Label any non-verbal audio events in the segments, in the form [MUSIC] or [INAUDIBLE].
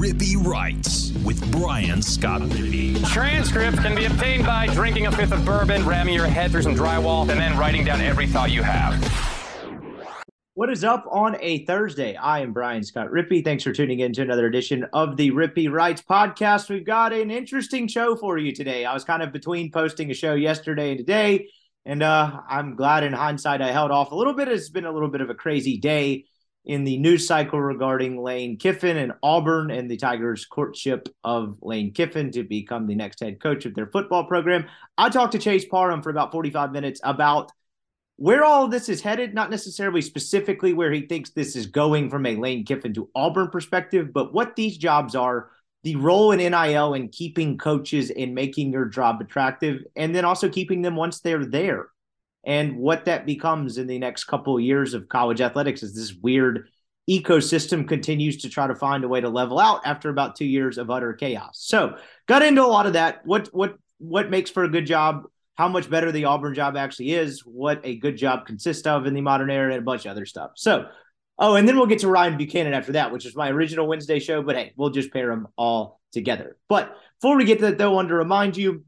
Rippy Writes with Brian Scott Rippy. Transcripts can be obtained by drinking a fifth of bourbon, ramming your head through some drywall, and then writing down every thought you have. What is up on a Thursday? I am Brian Scott Rippy. Thanks for tuning in to another edition of the Rippy Writes podcast. We've got an interesting show for you today. I was kind of between posting a show yesterday and today, and uh, I'm glad in hindsight I held off a little bit. It's been a little bit of a crazy day in the news cycle regarding Lane Kiffin and Auburn and the Tigers' courtship of Lane Kiffin to become the next head coach of their football program. I talked to Chase Parham for about 45 minutes about where all of this is headed, not necessarily specifically where he thinks this is going from a Lane Kiffin to Auburn perspective, but what these jobs are, the role in NIL and keeping coaches and making your job attractive, and then also keeping them once they're there and what that becomes in the next couple of years of college athletics is this weird ecosystem continues to try to find a way to level out after about two years of utter chaos. So got into a lot of that. What what what makes for a good job? How much better the Auburn job actually is? What a good job consists of in the modern era, and a bunch of other stuff. So, oh, and then we'll get to Ryan Buchanan after that, which is my original Wednesday show. But hey, we'll just pair them all together. But before we get to that, though, I want to remind you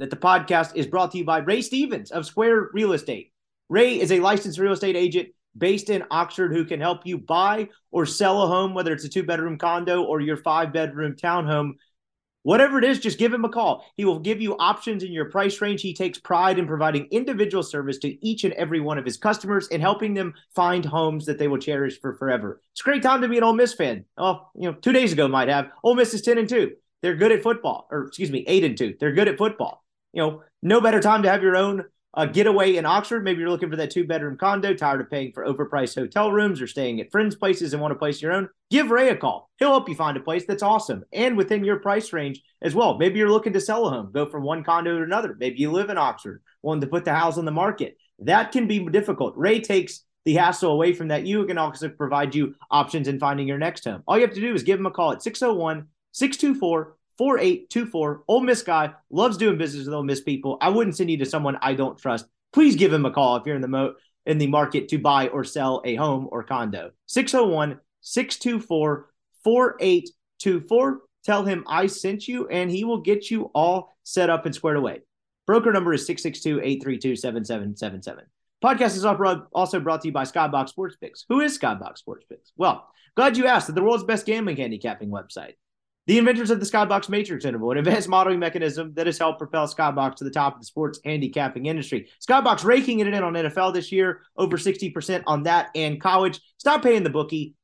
that the podcast is brought to you by Ray Stevens of Square Real Estate. Ray is a licensed real estate agent based in Oxford who can help you buy or sell a home, whether it's a two bedroom condo or your five bedroom townhome. Whatever it is, just give him a call. He will give you options in your price range. He takes pride in providing individual service to each and every one of his customers and helping them find homes that they will cherish for forever. It's a great time to be an Ole Miss fan. Oh, you know, two days ago might have. Ole Miss is 10 and 2. They're good at football, or excuse me, 8 and 2. They're good at football you know, no better time to have your own uh, getaway in Oxford. Maybe you're looking for that two bedroom condo, tired of paying for overpriced hotel rooms or staying at friends' places and want a place of your own. Give Ray a call. He'll help you find a place that's awesome and within your price range as well. Maybe you're looking to sell a home, go from one condo to another. Maybe you live in Oxford, wanting to put the house on the market. That can be difficult. Ray takes the hassle away from that. You can also provide you options in finding your next home. All you have to do is give him a call at 601 624 4824. Ole Miss guy loves doing business with Ole Miss people. I wouldn't send you to someone I don't trust. Please give him a call if you're in the mo- in the market to buy or sell a home or condo. 601 624 4824. Tell him I sent you and he will get you all set up and squared away. Broker number is 662 832 7777. Podcast is also brought to you by Skybox Sports Picks. Who is Skybox Sports Picks? Well, glad you asked. The world's best gambling handicapping website. The inventors of the Skybox Matrix interval, an advanced modeling mechanism that has helped propel Skybox to the top of the sports handicapping industry. Skybox raking it in on NFL this year, over 60% on that and college. Stop paying the bookie.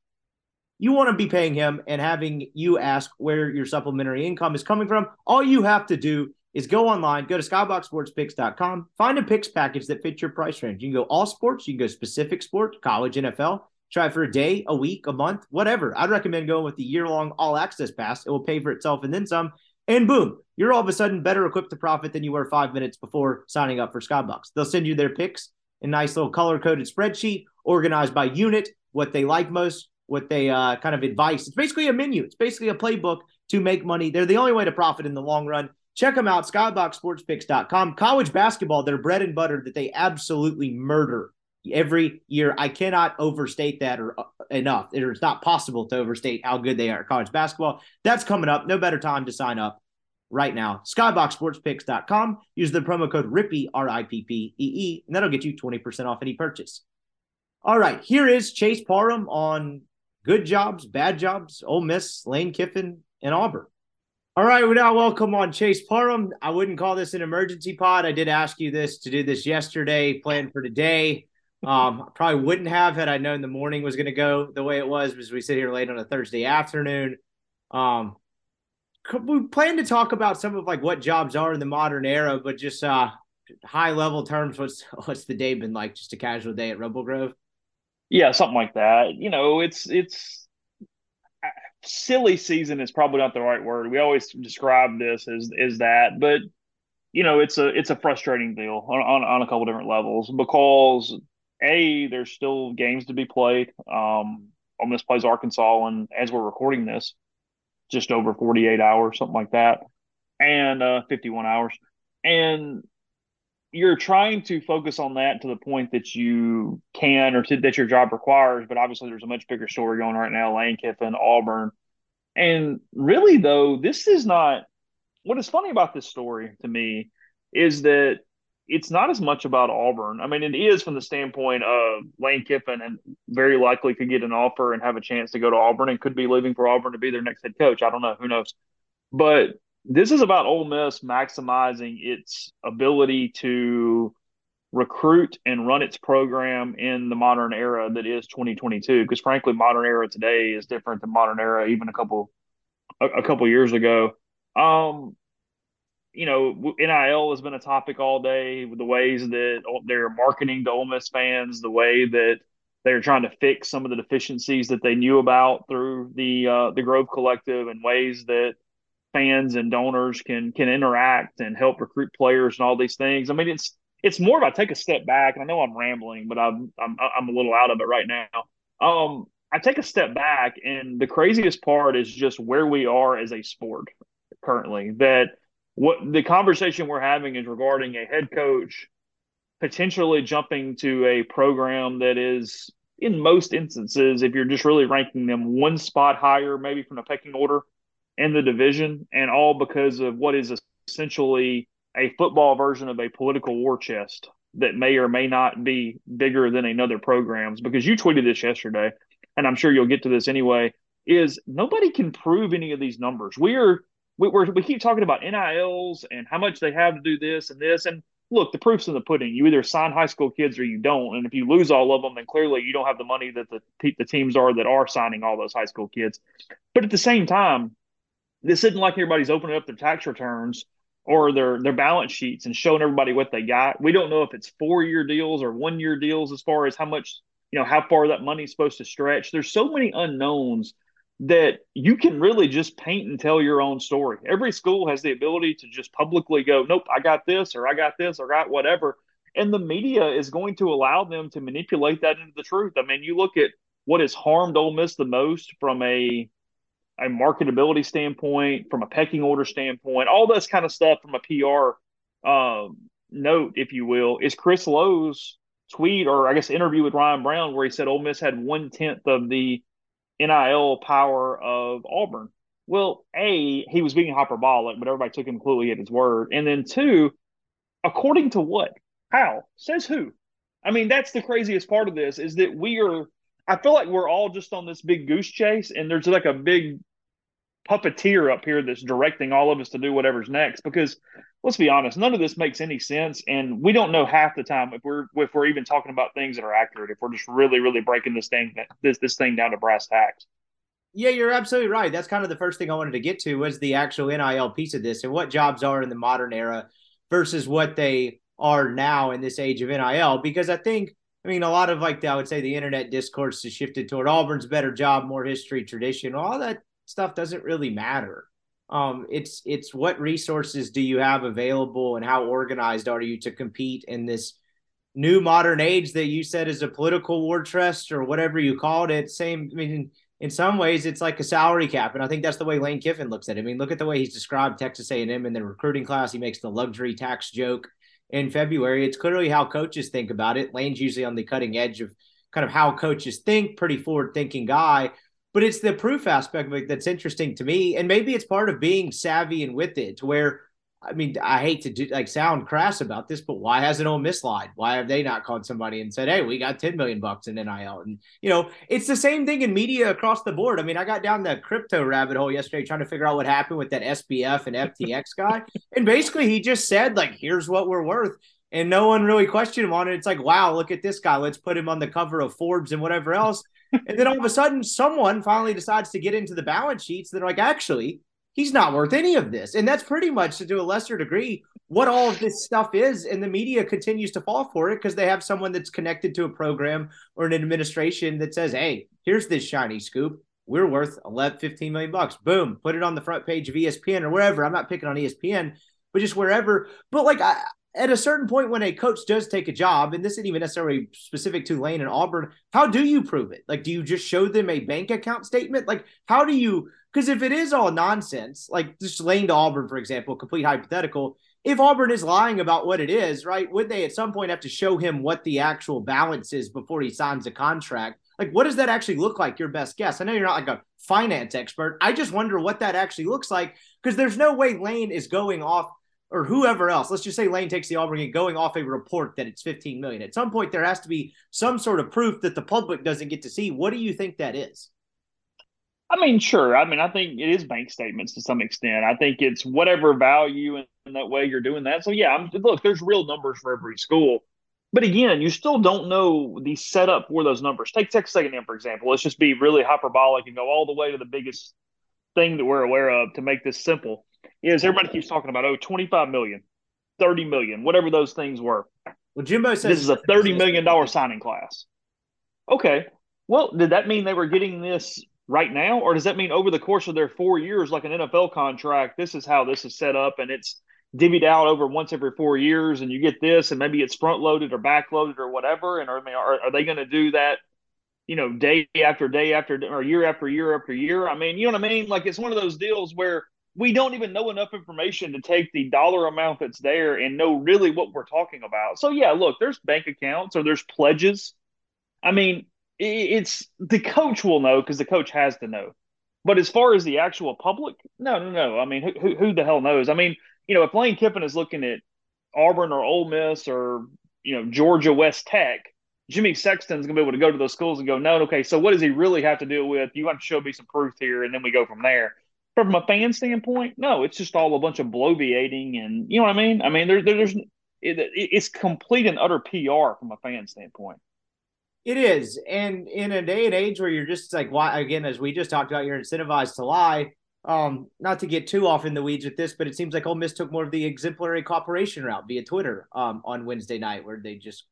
You want to be paying him and having you ask where your supplementary income is coming from. All you have to do is go online, go to skyboxsportspicks.com, find a picks package that fits your price range. You can go all sports, you can go specific sport, college, NFL. Try for a day, a week, a month, whatever. I'd recommend going with the year long all access pass. It will pay for itself and then some. And boom, you're all of a sudden better equipped to profit than you were five minutes before signing up for Skybox. They'll send you their picks, a nice little color coded spreadsheet organized by unit, what they like most, what they uh, kind of advice. It's basically a menu, it's basically a playbook to make money. They're the only way to profit in the long run. Check them out, skyboxsportspicks.com. College basketball, their bread and butter that they absolutely murder every year. I cannot overstate that or uh, enough. It's not possible to overstate how good they are at college basketball. That's coming up. No better time to sign up right now. Skyboxsportspicks.com. Use the promo code RIPPY, R I P P E E, and that'll get you 20% off any purchase. All right, here is Chase Parham on good jobs, bad jobs, Ole Miss, Lane Kiffin, and Auburn. All right, we now welcome on Chase Parham. I wouldn't call this an emergency pod. I did ask you this to do this yesterday, planned for today. Um, probably wouldn't have had I known the morning was going to go the way it was because we sit here late on a Thursday afternoon. Um, we plan to talk about some of like what jobs are in the modern era, but just uh, high level terms. What's [LAUGHS] what's the day been like? Just a casual day at Rebel Grove? Yeah, something like that. You know, it's it's silly season is probably not the right word. We always describe this as is that, but you know, it's a it's a frustrating deal on on, on a couple different levels because a there's still games to be played. Um, Ole Miss plays Arkansas, and as we're recording this, just over 48 hours, something like that, and uh, 51 hours, and you're trying to focus on that to the point that you can or to, that your job requires. But obviously, there's a much bigger story going right now. Lane Kiffin, Auburn, And really, though, this is not what is funny about this story to me is that it's not as much about Auburn. I mean, it is from the standpoint of Lane Kiffin and very likely could get an offer and have a chance to go to Auburn and could be leaving for Auburn to be their next head coach. I don't know. Who knows? But this is about Ole Miss maximizing its ability to recruit and run its program in the modern era that is 2022 because frankly modern era today is different than modern era even a couple a, a couple years ago um you know nil has been a topic all day with the ways that they're marketing to Ole Miss fans the way that they're trying to fix some of the deficiencies that they knew about through the uh, the Grove Collective and ways that fans and donors can can interact and help recruit players and all these things. I mean, it's it's more about take a step back. And I know I'm rambling, but I'm I'm I'm a little out of it right now. Um, I take a step back, and the craziest part is just where we are as a sport currently. That what the conversation we're having is regarding a head coach potentially jumping to a program that is in most instances, if you're just really ranking them one spot higher, maybe from the pecking order in the division, and all because of what is essentially a football version of a political war chest that may or may not be bigger than another program's. Because you tweeted this yesterday and i'm sure you'll get to this anyway is nobody can prove any of these numbers. We're we're, we we keep talking about nils and how much they have to do this and this and look the proof's in the pudding you either sign high school kids or you don't and if you lose all of them then clearly you don't have the money that the, the teams are that are signing all those high school kids but at the same time this isn't like everybody's opening up their tax returns or their their balance sheets and showing everybody what they got. We don't know if it's four year deals or one year deals as far as how much you know how far that money's supposed to stretch. There's so many unknowns that you can really just paint and tell your own story. Every school has the ability to just publicly go, "Nope, I got this," or "I got this," or "I got whatever," and the media is going to allow them to manipulate that into the truth. I mean, you look at what has harmed Ole Miss the most from a a marketability standpoint, from a pecking order standpoint, all this kind of stuff from a PR um, note, if you will, is Chris Lowe's tweet or I guess interview with Ryan Brown where he said Ole Miss had one tenth of the NIL power of Auburn. Well, A, he was being hyperbolic, but everybody took him completely at his word. And then two, according to what? How? Says who? I mean, that's the craziest part of this is that we are I feel like we're all just on this big goose chase, and there's like a big puppeteer up here that's directing all of us to do whatever's next. Because let's be honest, none of this makes any sense, and we don't know half the time if we're if we're even talking about things that are accurate. If we're just really, really breaking this thing this this thing down to brass tacks. Yeah, you're absolutely right. That's kind of the first thing I wanted to get to was the actual NIL piece of this and what jobs are in the modern era versus what they are now in this age of NIL. Because I think I mean, a lot of like I would say the internet discourse has shifted toward Auburn's better job, more history, tradition. All that stuff doesn't really matter. Um, it's it's what resources do you have available and how organized are you to compete in this new modern age that you said is a political war chest or whatever you called it. Same, I mean, in some ways it's like a salary cap, and I think that's the way Lane Kiffin looks at it. I mean, look at the way he's described Texas A&M in the recruiting class. He makes the luxury tax joke in February. It's clearly how coaches think about it. Lane's usually on the cutting edge of kind of how coaches think, pretty forward thinking guy. But it's the proof aspect of it that's interesting to me. And maybe it's part of being savvy and with it to where I mean, I hate to do like sound crass about this, but why hasn't Ole Miss lied? Why have they not called somebody and said, "Hey, we got ten million bucks in NIL"? And you know, it's the same thing in media across the board. I mean, I got down the crypto rabbit hole yesterday trying to figure out what happened with that SBF and FTX guy, [LAUGHS] and basically he just said like, "Here's what we're worth." And no one really questioned him on it. It's like, wow, look at this guy. Let's put him on the cover of Forbes and whatever else. and then all of a sudden, someone finally decides to get into the balance sheets that are like, actually, he's not worth any of this. And that's pretty much to a lesser degree what all of this stuff is. And the media continues to fall for it because they have someone that's connected to a program or an administration that says, hey, here's this shiny scoop. We're worth 11, 15 million bucks. Boom, put it on the front page of ESPN or wherever. I'm not picking on ESPN, but just wherever. But like, I, at a certain point when a coach does take a job, and this isn't even necessarily specific to Lane and Auburn, how do you prove it? Like, do you just show them a bank account statement? Like, how do you? Because if it is all nonsense, like just Lane to Auburn, for example, complete hypothetical. If Auburn is lying about what it is, right? Would they at some point have to show him what the actual balance is before he signs a contract? Like, what does that actually look like? Your best guess. I know you're not like a finance expert. I just wonder what that actually looks like because there's no way Lane is going off or whoever else. Let's just say Lane takes the Auburn game going off a report that it's 15 million. At some point, there has to be some sort of proof that the public doesn't get to see. What do you think that is? I mean, sure. I mean, I think it is bank statements to some extent. I think it's whatever value in that way you're doing that. So yeah, I'm, look, there's real numbers for every school. But again, you still don't know the setup for those numbers. Take Texas A&M for example. Let's just be really hyperbolic and go all the way to the biggest thing that we're aware of to make this simple. Is everybody keeps talking about oh 25 million, 30 million, whatever those things were. Well, Jimbo says this is a 30 million dollar signing class. Okay. Well, did that mean they were getting this right now, or does that mean over the course of their four years, like an NFL contract, this is how this is set up, and it's divvied out over once every four years, and you get this, and maybe it's front loaded or back loaded or whatever. And are, are, are they going to do that? You know, day after day after or year after year after year. I mean, you know what I mean? Like it's one of those deals where we don't even know enough information to take the dollar amount that's there and know really what we're talking about. So yeah, look, there's bank accounts or there's pledges. I mean, it's the coach will know because the coach has to know. But as far as the actual public, no, no, no. I mean, who, who the hell knows? I mean, you know, if Lane Kiffin is looking at Auburn or Ole Miss or you know Georgia West Tech, Jimmy Sexton's gonna be able to go to those schools and go, no, okay, so what does he really have to deal with? You have to show me some proof here, and then we go from there. From a fan standpoint, no, it's just all a bunch of bloviating, and you know what I mean. I mean, there, there's it, it's complete and utter PR from a fan standpoint. It is, and in a day and age where you're just like, why? Again, as we just talked about, you're incentivized to lie um, not to get too off in the weeds with this, but it seems like Ole Miss took more of the exemplary cooperation route via Twitter um, on Wednesday night, where they just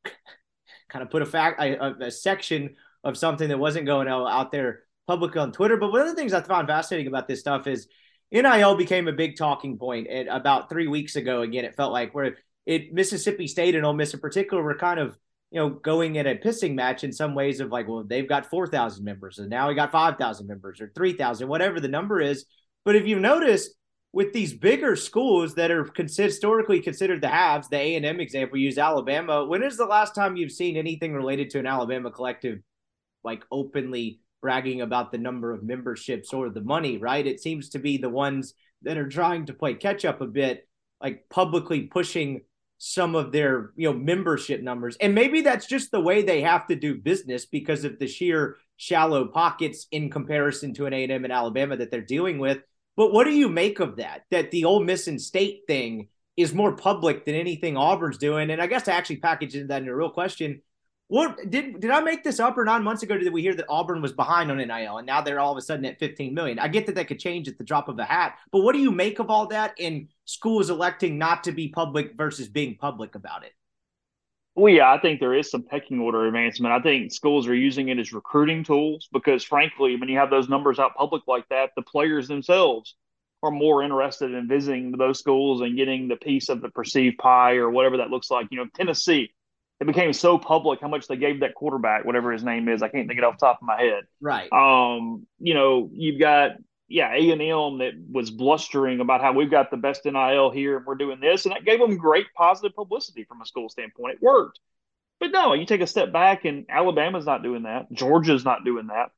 [LAUGHS] kind of put a fact a, a, section of something that wasn't going out there public on Twitter. But one of the things I found fascinating about this stuff is NIL became a big talking point at, about three weeks ago. Again, it felt like where it Mississippi State and Ole Miss in particular were kind of you know going at a pissing match in some ways of like, well, they've got four thousand members and now we got five thousand members or three thousand, whatever the number is but if you notice, with these bigger schools that are historically considered the haves, the A and M example use Alabama. When is the last time you've seen anything related to an Alabama collective, like openly bragging about the number of memberships or the money? Right? It seems to be the ones that are trying to play catch up a bit, like publicly pushing some of their you know membership numbers and maybe that's just the way they have to do business because of the sheer shallow pockets in comparison to an A&M and Alabama that they're dealing with but what do you make of that? That the Ole Miss and State thing is more public than anything Auburn's doing. And I guess to actually package that in a real question, what did did I make this up or nine months ago did we hear that Auburn was behind on NIL and now they're all of a sudden at 15 million? I get that that could change at the drop of a hat, but what do you make of all that in schools electing not to be public versus being public about it? Well, yeah, I think there is some pecking order advancement. I think schools are using it as recruiting tools because, frankly, when you have those numbers out public like that, the players themselves are more interested in visiting those schools and getting the piece of the perceived pie or whatever that looks like. You know, Tennessee, it became so public how much they gave that quarterback, whatever his name is. I can't think it off the top of my head. Right. Um, you know, you've got yeah, A and M that was blustering about how we've got the best NIL here and we're doing this, and that gave them great positive publicity from a school standpoint. It worked, but no, you take a step back, and Alabama's not doing that. Georgia's not doing that.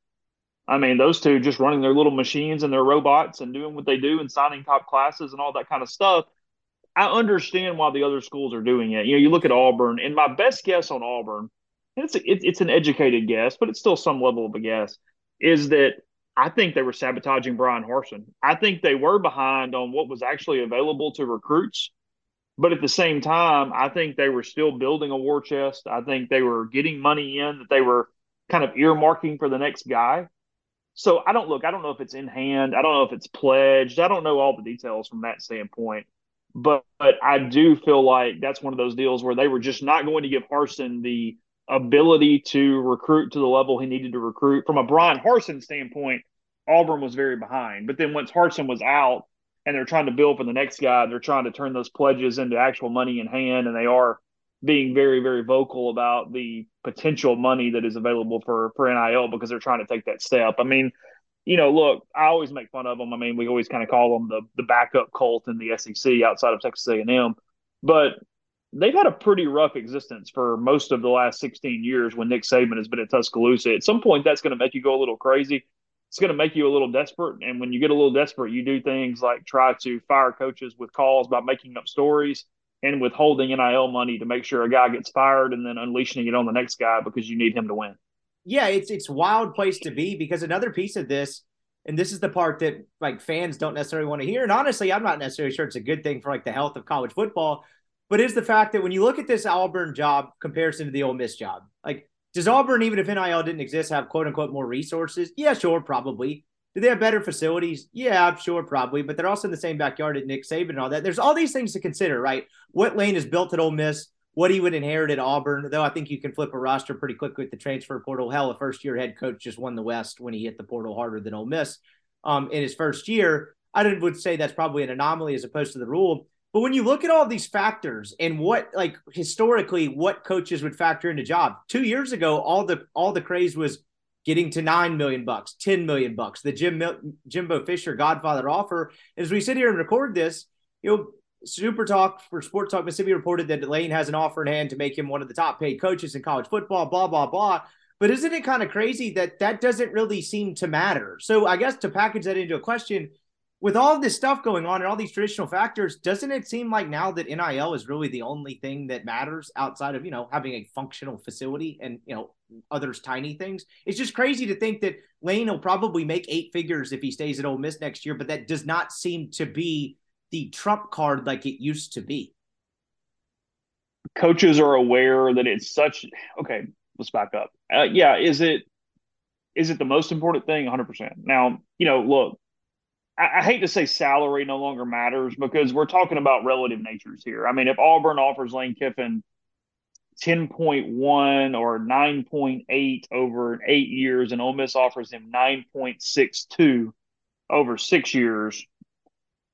I mean, those two just running their little machines and their robots and doing what they do and signing top classes and all that kind of stuff. I understand why the other schools are doing it. You know, you look at Auburn, and my best guess on Auburn, it's a, it, it's an educated guess, but it's still some level of a guess, is that I think they were sabotaging Bryan Harsin. I think they were behind on what was actually available to recruits. But at the same time, I think they were still building a war chest. I think they were getting money in that they were kind of earmarking for the next guy. So I don't look, I don't know if it's in hand. I don't know if it's pledged. I don't know all the details from that standpoint. But, but I do feel like that's one of those deals where they were just not going to give Harsin the ability to recruit to the level he needed to recruit. From a Bryan Harsin standpoint, Auburn was very behind. But then once Harsin was out and they're trying to build for the next guy, they're trying to turn those pledges into actual money in hand, and they are being very, very vocal about the potential money that is available for for NIL because they're trying to take that step. I mean, you know, look, I always make fun of them. I mean, we always kind of call them the the backup cult in the SEC outside of Texas A&M, but they've had a pretty rough existence for most of the last 16 years when Nick Saban has been at Tuscaloosa. At some point, that's going to make you go a little crazy. It's going to make you a little desperate. And when you get a little desperate, you do things like try to fire coaches with calls by making up stories and withholding NIL money to make sure a guy gets fired and then unleashing it on the next guy because you need him to win. Yeah, it's it's wild place to be because another piece of this, and this is the part that like fans don't necessarily want to hear. And honestly, I'm not necessarily sure it's a good thing for like the health of college football but is the fact that when you look at this Auburn job comparison to the Ole Miss job, like does Auburn, even if NIL didn't exist, have quote unquote more resources? Yeah, sure, probably. Do they have better facilities? Yeah, sure, probably. But they're also in the same backyard at Nick Saban and all that. There's all these things to consider, right? What Lane is built at Ole Miss, what he would inherit at Auburn. Though I think you can flip a roster pretty quick with the transfer portal. Hell, a first year head coach just won the West when he hit the portal harder than Ole Miss um, in his first year. I would say that's probably an anomaly as opposed to the rule. But when you look at all these factors and what like historically what coaches would factor into job, two years ago, all the all the craze was getting to nine million bucks, ten million bucks, the Jim Jimbo Fisher Godfather offer. As we sit here and record this, you know, Super Talk for Sports Talk Mississippi reported that Lane has an offer in hand to make him one of the top paid coaches in college football. Blah blah blah. But isn't it kind of crazy that that doesn't really seem to matter? So I guess to package that into a question, with all this stuff going on and all these traditional factors, doesn't it seem like now that NIL is really the only thing that matters outside of, you know, having a functional facility and, you know, others tiny things? It's just crazy to think that Lane will probably make eight figures if he stays at Ole Miss next year, but that does not seem to be the trump card like it used to be. Coaches are aware that it's such okay, let's back up. Uh, yeah, is it is it the most important thing 100%. Now, you know, look, I, I hate to say salary no longer matters because we're talking about relative natures here. I mean, if Auburn offers Lane Kiffin 10.1 or 9.8 over eight years, and Ole Miss offers him 9.62 over six years.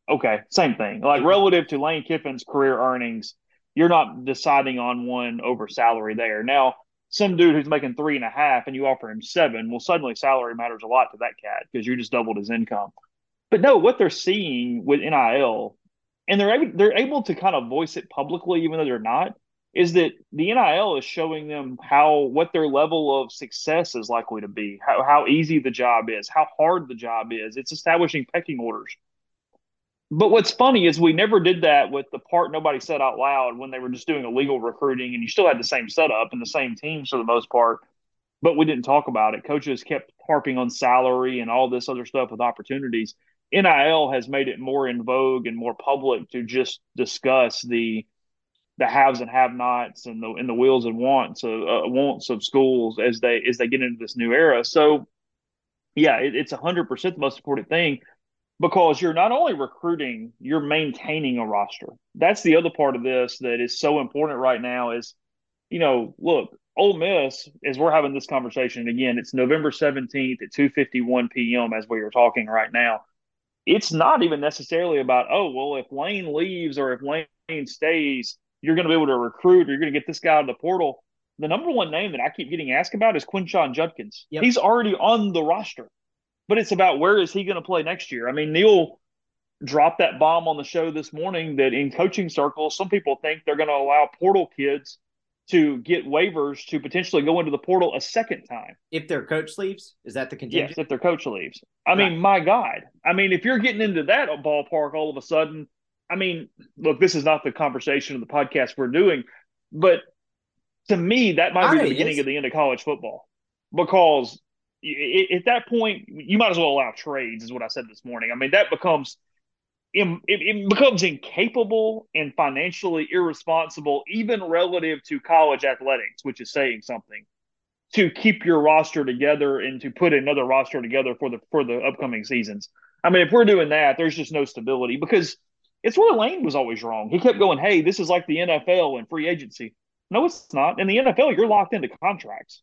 Okay, same thing. Like relative to Lane Kiffin's career earnings, you're not deciding on one over salary there. Now, some dude who's making three and a half and you offer him seven, well, suddenly salary matters a lot to that cat because you just doubled his income. But no, what they're seeing with NIL, and they're able, they're able to kind of voice it publicly, even though they're not, is that the NIL is showing them how what their level of success is likely to be, how how easy the job is, how hard the job is. It's establishing pecking orders. But what's funny is we never did that with the part nobody said out loud when they were just doing illegal recruiting, and you still had the same setup and the same teams for the most part, but we didn't talk about it. Coaches kept harping on salary and all this other stuff with opportunities. NIL has made it more in vogue and more public to just discuss the the haves and have-nots and the and the wills and wants of uh, wants of schools as they as they get into this new era. So, yeah, it, it's hundred percent the most important thing because you're not only recruiting, you're maintaining a roster. That's the other part of this that is so important right now. Is you know, look, Ole Miss, as we're having this conversation again, it's November seventeenth at two fifty one p.m. as we are talking right now it's not even necessarily about, oh, well, if Lane leaves or if Lane stays, you're going to be able to recruit or you're going to get this guy out of the portal. The number one name that I keep getting asked about is Quinshon Judkins. Yep. He's already on the roster, but it's about where is he going to play next year? I mean, Neil dropped that bomb on the show this morning that in coaching circles, some people think they're going to allow portal kids to get waivers to potentially go into the portal a second time. If their coach leaves, is that the contingent? Yes, if their coach leaves. I right. mean, my God. I mean, if you're getting into that ballpark all of a sudden, I mean, look, this is not the conversation of the podcast we're doing, but to me, that might be the beginning of the end of college football because at that point, you might as well allow trades, is what I said this morning. I mean, that becomes it, becomes incapable and financially irresponsible, even relative to college athletics, which is saying something, to keep your roster together and to put another roster together for the for the upcoming seasons. I mean, if we're doing that, there's just no stability because it's where Lane was always wrong. He kept going, "Hey, this is like the NFL and free agency." No, it's not. In the NFL, you're locked into contracts.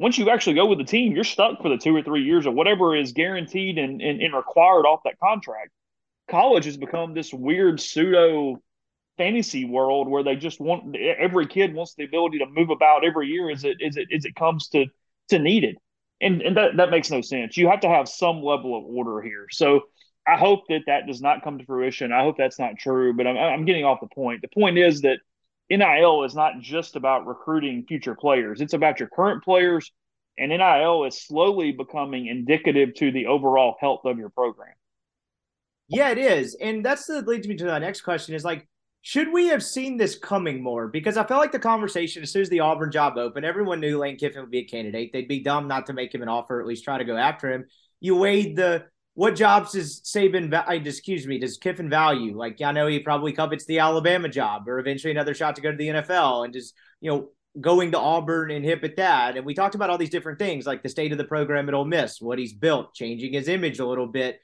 Once you actually go with the team, you're stuck for the two or three years or whatever is guaranteed and, and, and required off that contract college has become this weird pseudo fantasy world where they just want every kid wants the ability to move about every year as it as it as it comes to to needed. And and that that makes no sense. You have to have some level of order here. So I hope that that does not come to fruition. I hope that's not true, but I'm I'm getting off the point. The point is that NIL is not just about recruiting future players, it's about your current players. And NIL is slowly becoming indicative to the overall health of your program. Yeah, it is. And that's that leads me to the next question is like, should we have seen this coming more? Because I felt like the conversation, as soon as the Auburn job opened, everyone knew Lane Kiffin would be a candidate. They'd be dumb not to make him an offer, at least try to go after him. You weighed the what jobs does Saban, excuse me, does Kiffin value? Like, I know he probably covets the Alabama job or eventually another shot to go to the NFL and just, you know, going to Auburn and hip at that. And we talked about all these different things like the state of the program at Ole Miss, what he's built, changing his image a little bit.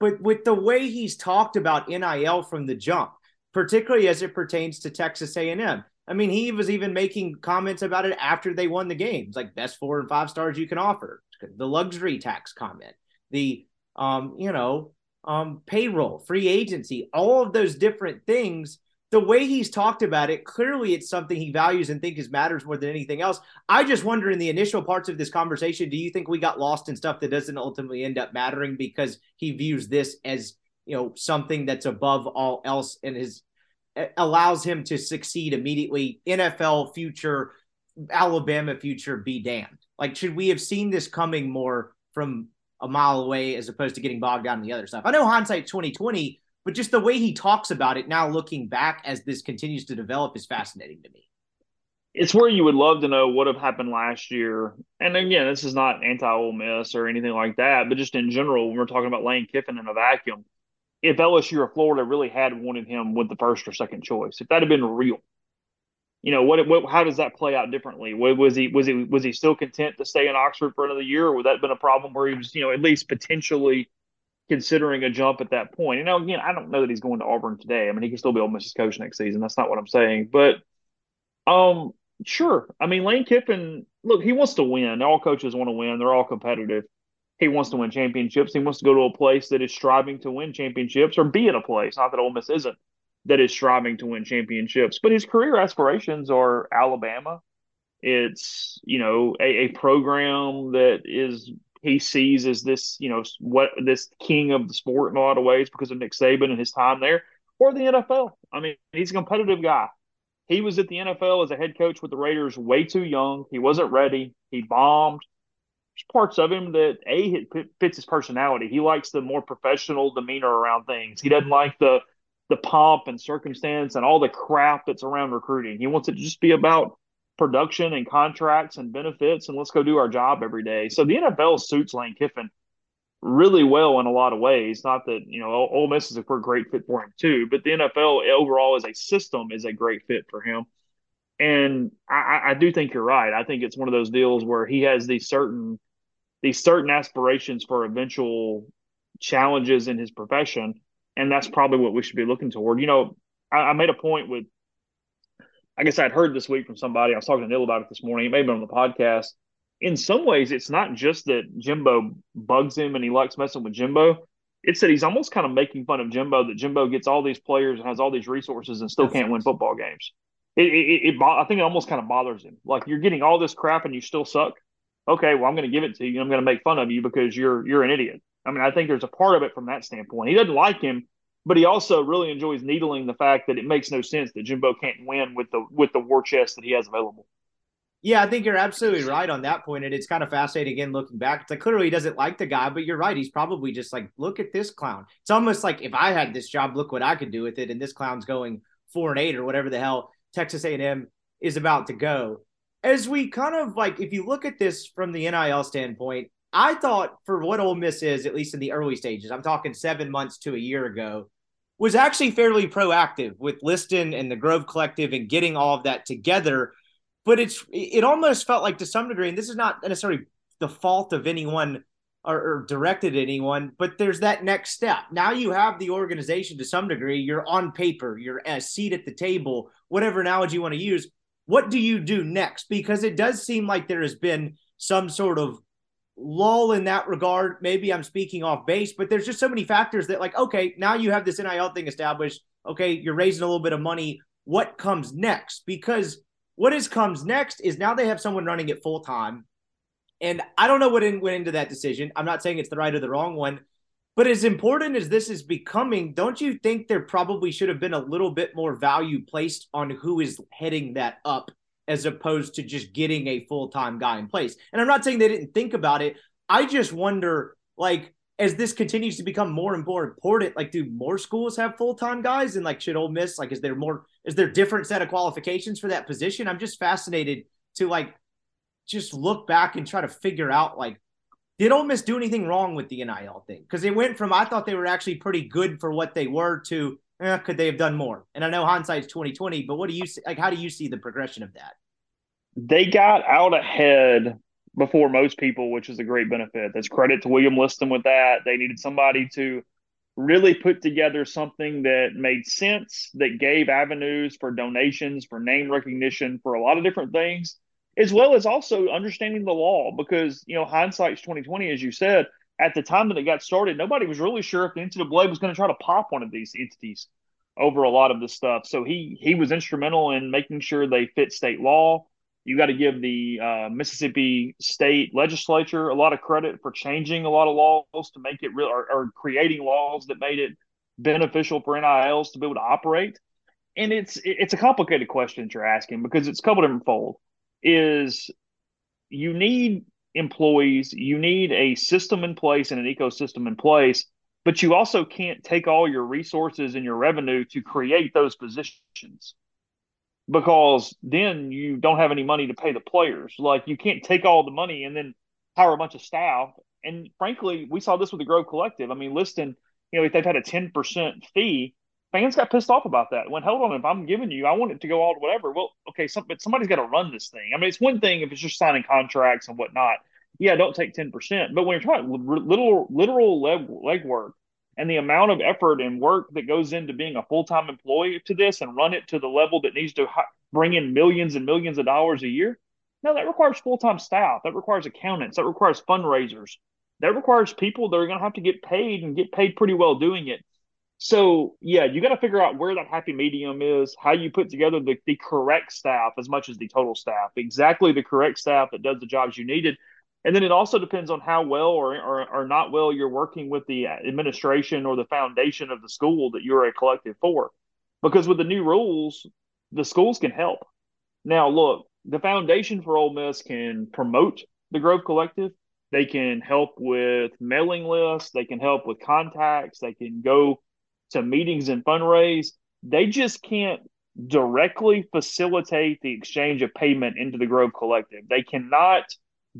But with the way he's talked about NIL from the jump, particularly as it pertains to Texas A&M, I mean, he was even making comments about it after they won the games, like best four and five stars you can offer, the luxury tax comment, the um, you know, um, payroll, free agency, all of those different things. The way he's talked about it, clearly it's something he values and thinks matters more than anything else. I just wonder in the initial parts of this conversation, do you think we got lost in stuff that doesn't ultimately end up mattering because he views this as, you know, something that's above all else and his allows him to succeed immediately. NFL future, Alabama future, be damned. Like, should we have seen this coming more from a mile away as opposed to getting bogged down in the other stuff. I know hindsight 2020, but just the way he talks about it now looking back as this continues to develop is fascinating to me. It's where you would love to know what have happened last year. And again, this is not anti Ole Miss or anything like that, but just in general, when we're talking about Lane Kiffin in a vacuum, if LSU or Florida really had wanted him with the first or second choice, if that had been real, you know what, what how does that play out differently? Was he was he was he still content to stay in oxford for another year or would that have been a problem where he was you know at least potentially considering a jump at that point? You know again i don't know that he's going to auburn today. I mean he can still be Ole Miss's coach next season. That's not what i'm saying. But um sure. I mean lane kiffin look he wants to win. All coaches want to win. They're all competitive. He wants to win championships. He wants to go to a place that is striving to win championships or be in a place not that Ole Miss isn't that is striving to win championships. But his career aspirations are Alabama. It's you know a, a program that is he sees as this you know what this king of the sport in a lot of ways because of Nick Saban and his time there, or the NFL. I mean, he's a competitive guy. He was at the NFL as a head coach with the Raiders way too young. He wasn't ready. He bombed. There's parts of him that a fits his personality. He likes the more professional demeanor around things. He doesn't like the the pomp and circumstance and all the crap that's around recruiting. He wants it to just be about production and contracts and benefits and let's go do our job every day. So the NFL suits Lane Kiffin really well in a lot of ways. Not that, you know, Ole Miss is a great fit for him too, but the NFL overall as a system is a great fit for him. And I, I do think you're right. I think it's one of those deals where he has these certain these certain aspirations for eventual challenges in his profession and that's probably what we should be looking toward. You know, I, I, made a point with, I guess I'd heard this week from somebody. I was talking to Neil about it this morning. It may have been on the podcast. In some ways, it's not just that Jimbo bugs him and he likes messing with Jimbo. It's that he's almost kind of making fun of Jimbo. That Jimbo gets all these players and has all these resources and still can't win football games. It, it, it, I think it almost kind of bothers him. Like you're getting all this crap and you still suck. Okay, well I'm going to give it to you. I'm going to make fun of you because you're you're an idiot. I mean, I think there's a part of it from that standpoint. He doesn't like him, but he also really enjoys needling the fact that it makes no sense that Jimbo can't win with the with the war chest that he has available. Yeah, I think you're absolutely right on that point, and it's kind of fascinating again looking back. It's like clearly he doesn't like the guy, but you're right. He's probably just like, look at this clown. It's almost like if I had this job, look what I could do with it, and this clown's going four and eight or whatever the hell Texas A&M is about to go. As we kind of like, if you look at this from the NIL standpoint, I thought for what Ole Miss is, at least in the early stages, I'm talking seven months to a year ago, was actually fairly proactive with Liston and the Grove Collective and getting all of that together. But it's it almost felt like to some degree, and this is not necessarily the fault of anyone or, or directed at anyone, but there's that next step. Now you have the organization to some degree. You're on paper. You're a seat at the table. Whatever analogy you want to use. What do you do next? Because it does seem like there has been some sort of lull in that regard. Maybe I'm speaking off base, but there's just so many factors that, like, okay, now you have this NIL thing established. Okay, you're raising a little bit of money. What comes next? Because what is comes next is now they have someone running it full time. And I don't know what in, went into that decision. I'm not saying it's the right or the wrong one. But as important as this is becoming, don't you think there probably should have been a little bit more value placed on who is heading that up as opposed to just getting a full time guy in place? And I'm not saying they didn't think about it. I just wonder, like, as this continues to become more and more important, like, do more schools have full time guys? And like, should Ole Miss, like, is there more, is there different set of qualifications for that position? I'm just fascinated to like just look back and try to figure out like did Ole Miss do anything wrong with the NIL thing? Because it went from I thought they were actually pretty good for what they were to eh, could they have done more? And I know hindsight's twenty twenty, but what do you see? Like, how do you see the progression of that? They got out ahead before most people, which is a great benefit. That's credit to William Liston with that. They needed somebody to really put together something that made sense, that gave avenues for donations, for name recognition, for a lot of different things as well as also understanding the law because you know hindsight's 2020 as you said at the time that it got started nobody was really sure if the ncaa was going to try to pop one of these entities over a lot of this stuff so he he was instrumental in making sure they fit state law you got to give the uh, mississippi state legislature a lot of credit for changing a lot of laws to make it real or, or creating laws that made it beneficial for nils to be able to operate. And it's it's a complicated question that you're asking because it's a couple different fold. Is you need employees, you need a system in place and an ecosystem in place, but you also can't take all your resources and your revenue to create those positions because then you don't have any money to pay the players. Like you can't take all the money and then hire a bunch of staff. And frankly, we saw this with the Grove Collective. I mean, Liston, you know, if they've had a 10% fee, fans got pissed off about that. When hold on, if I'm giving you, I want it to go all to whatever. Well, okay, some, but somebody's got to run this thing. I mean, it's one thing if it's just signing contracts and whatnot. Yeah, don't take ten percent. But when you're talking little literal leg legwork and the amount of effort and work that goes into being a full time employee to this and run it to the level that needs to bring in millions and millions of dollars a year, now that requires full time staff. That requires accountants. That requires fundraisers. That requires people that are going to have to get paid and get paid pretty well doing it. So yeah, you got to figure out where that happy medium is, how you put together the, the correct staff as much as the total staff, exactly the correct staff that does the jobs you needed. And then it also depends on how well or, or, or not well you're working with the administration or the foundation of the school that you're a collective for. Because with the new rules, the schools can help. Now, look, the foundation for Ole Miss can promote the Grove Collective. They can help with mailing lists. They can help with contacts. They can go to meetings and fundraise, they just can't directly facilitate the exchange of payment into the Grove Collective. They cannot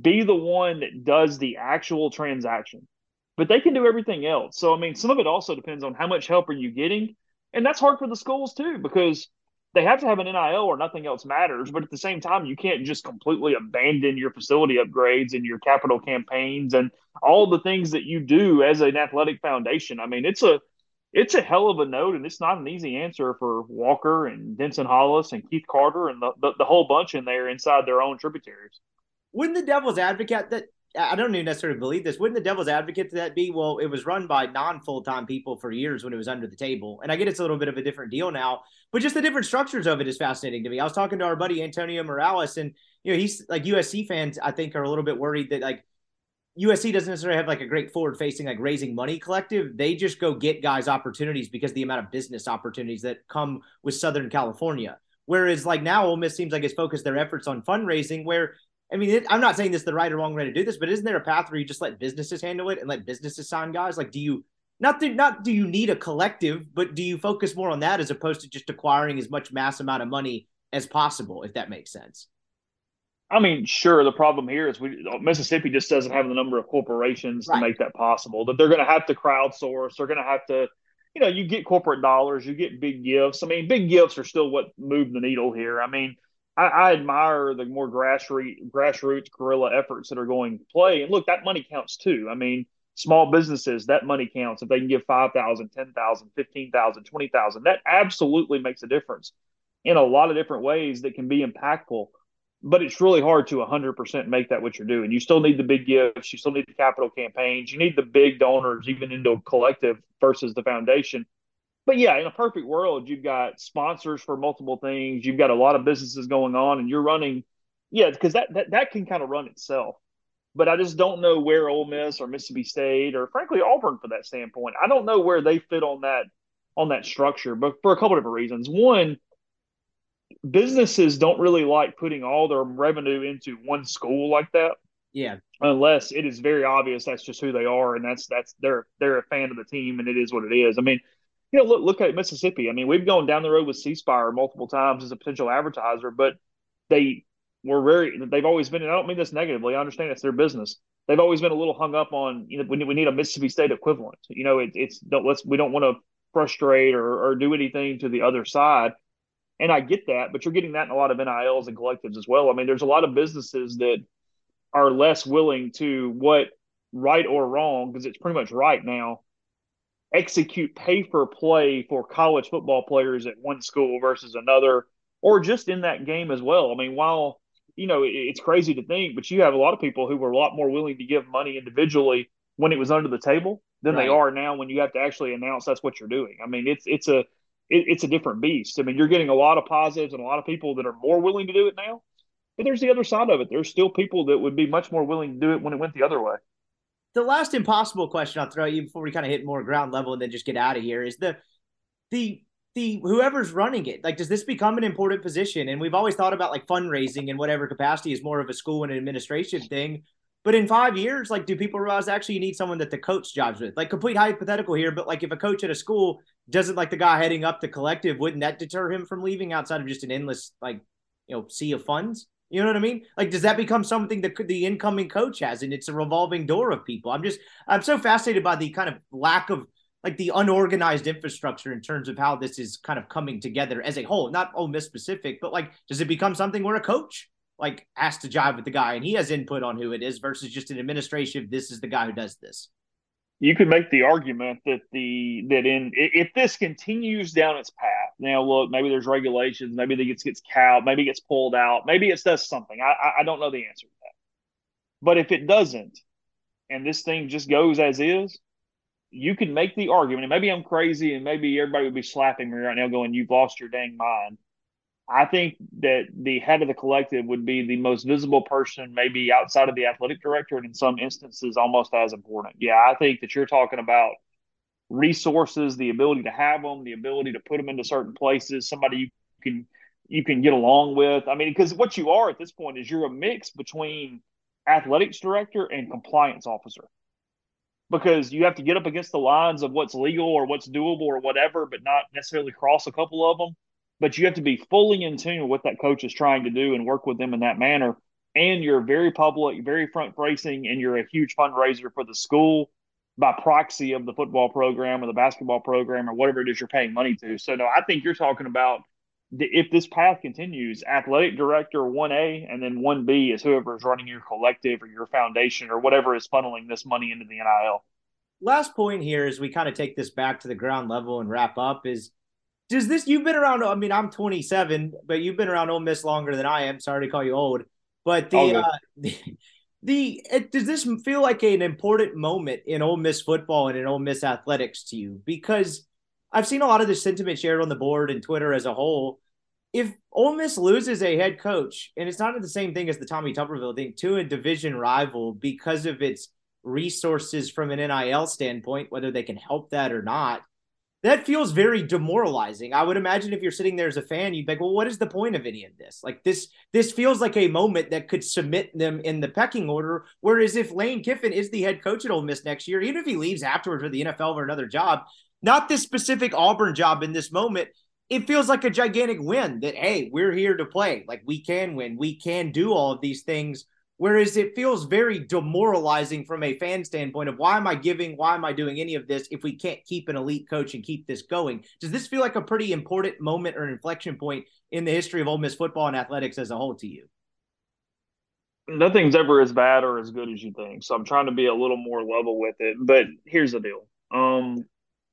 be the one that does the actual transaction, but they can do everything else. So, I mean, some of it also depends on how much help are you getting. And that's hard for the schools too, because they have to have an NIL or nothing else matters. But at the same time, you can't just completely abandon your facility upgrades and your capital campaigns and all the things that you do as an athletic foundation. I mean, it's a it's a hell of a note, and it's not an easy answer for Walker and Denson Hollis and Keith Carter and the, the, the whole bunch in there inside their own tributaries. Wouldn't the Devil's Advocate that I don't even necessarily believe this. Wouldn't the devil's advocate to that be? Well, it was run by non full time people for years when it was under the table. And I get it's a little bit of a different deal now, but just the different structures of it is fascinating to me. I was talking to our buddy Antonio Morales, and you know, he's like USC fans, I think, are a little bit worried that like USC doesn't necessarily have like a great forward facing, like raising money collective. They just go get guys opportunities because the amount of business opportunities that come with Southern California. Whereas like now, Ole Miss seems like it's focused their efforts on fundraising. Where I mean, it, I'm not saying this is the right or wrong way to do this, but isn't there a path where you just let businesses handle it and let businesses sign guys? Like, do you not do, not do you need a collective, but do you focus more on that as opposed to just acquiring as much mass amount of money as possible, if that makes sense? I mean, sure. The problem here is we Mississippi just doesn't have the number of corporations right. to make that possible. That they're going to have to crowdsource. They're going to have to, you know, you get corporate dollars, you get big gifts. I mean, big gifts are still what move the needle here. I mean, I, I admire the more grassroots grassroots guerrilla efforts that are going to play. And look, that money counts too. I mean, small businesses that money counts if they can give 5000 10000 15000 20000 that absolutely makes a difference in a lot of different ways that can be impactful but it's really hard to 100% make that what you're doing. You still need the big gifts, you still need the capital campaigns, you need the big donors, even into a collective versus the foundation. But yeah, in a perfect world, you've got sponsors for multiple things, you've got a lot of businesses going on, and you're running, yeah, because that, that that can kind of run itself. but I just don't know where Ole Miss or Mississippi State or frankly Auburn for that standpoint. I don't know where they fit on that on that structure, but for a couple different reasons. One, businesses don't really like putting all their revenue into one school like that. Yeah. Unless it is very obvious that's just who they are and that's that's they're they're a fan of the team and it is what it is. I mean, you know, look look at Mississippi. I mean, we've gone down the road with C Spire multiple times as a potential advertiser, but they were very they've always been and I don't mean this negatively, I understand it's their business. They've always been a little hung up on, you know, we need, we need a Mississippi State equivalent. You know, it, it's don't let's we don't want to frustrate or, or do anything to the other side. And I get that, but you're getting that in a lot of NILs and collectives as well. I mean, there's a lot of businesses that are less willing to what right or wrong, because it's pretty much right now, execute pay for play for college football players at one school versus another, or just in that game as well. I mean, while you know it's crazy to think, but you have a lot of people who were a lot more willing to give money individually when it was under the table than right. they are now when you have to actually announce that's what you're doing. I mean, it's it's a it, it's a different beast. I mean, you're getting a lot of positives and a lot of people that are more willing to do it now. But there's the other side of it. There's still people that would be much more willing to do it when it went the other way. The last impossible question I'll throw at you before we kind of hit more ground level and then just get out of here is the the the whoever's running it like does this become an important position and we've always thought about like fundraising in whatever capacity is more of a school and an administration thing but in five years, like, do people realize actually you need someone that the coach jobs with? Like, complete hypothetical here, but like, if a coach at a school doesn't like the guy heading up the collective, wouldn't that deter him from leaving outside of just an endless, like, you know, sea of funds? You know what I mean? Like, does that become something that the incoming coach has, and it's a revolving door of people? I'm just, I'm so fascinated by the kind of lack of like the unorganized infrastructure in terms of how this is kind of coming together as a whole. Not Ole Miss specific, but like, does it become something where a coach like has to jive with the guy and he has input on who it is versus just an administration. This is the guy who does this. You could make the argument that the that in if this continues down its path, now look, maybe there's regulations, maybe it gets gets cowed, maybe it gets pulled out, maybe it does something. I I don't know the answer to that. But if it doesn't, and this thing just goes as is, you can make the argument, and maybe I'm crazy, and maybe everybody would be slapping me right now, going, "You've lost your dang mind." I think that the head of the collective would be the most visible person, maybe outside of the athletic director, and in some instances, almost as important. Yeah, I think that you're talking about resources, the ability to have them, the ability to put them into certain places, somebody you can you can get along with. I mean, because what you are at this point is you're a mix between athletics director and compliance officer. Because you have to get up against the lines of what's legal or what's doable or whatever, but not necessarily cross a couple of them but you have to be fully in tune with what that coach is trying to do and work with them in that manner. And you're very public, very front facing, and you're a huge fundraiser for the school by proxy of the football program or the basketball program or whatever it is you're paying money to. So, no, I think you're talking about if this path continues, athletic director 1A and then 1B is whoever is running your collective or your foundation or whatever is funneling this money into the NIL. Last point here as we kind of take this back to the ground level and wrap up is does this you've been around? I mean, I'm 27, but you've been around Ole Miss longer than I am. Sorry to call you old, but the uh, [LAUGHS] the, it, does this feel like an important moment in Ole Miss football and in Ole Miss athletics to you? Because I've seen a lot of the sentiment shared on the board and Twitter as a whole. If Ole Miss loses a head coach, and it's not the same thing as the Tommy Tuberville thing, to a division rival because of its resources from an NIL standpoint, whether they can help that or not that feels very demoralizing. I would imagine if you're sitting there as a fan, you'd be like, well, what is the point of any of this? Like this, this feels like a moment that could submit them in the pecking order. Whereas if Lane Kiffin is the head coach at Ole Miss next year, even if he leaves afterwards for the NFL or another job, not this specific Auburn job in this moment, it feels like a gigantic win that, hey, we're here to play. Like we can win. We can do all of these things Whereas it feels very demoralizing from a fan standpoint of why am I giving, why am I doing any of this if we can't keep an elite coach and keep this going? Does this feel like a pretty important moment or inflection point in the history of Ole Miss football and athletics as a whole to you? Nothing's ever as bad or as good as you think. So I'm trying to be a little more level with it. But here's the deal. Um,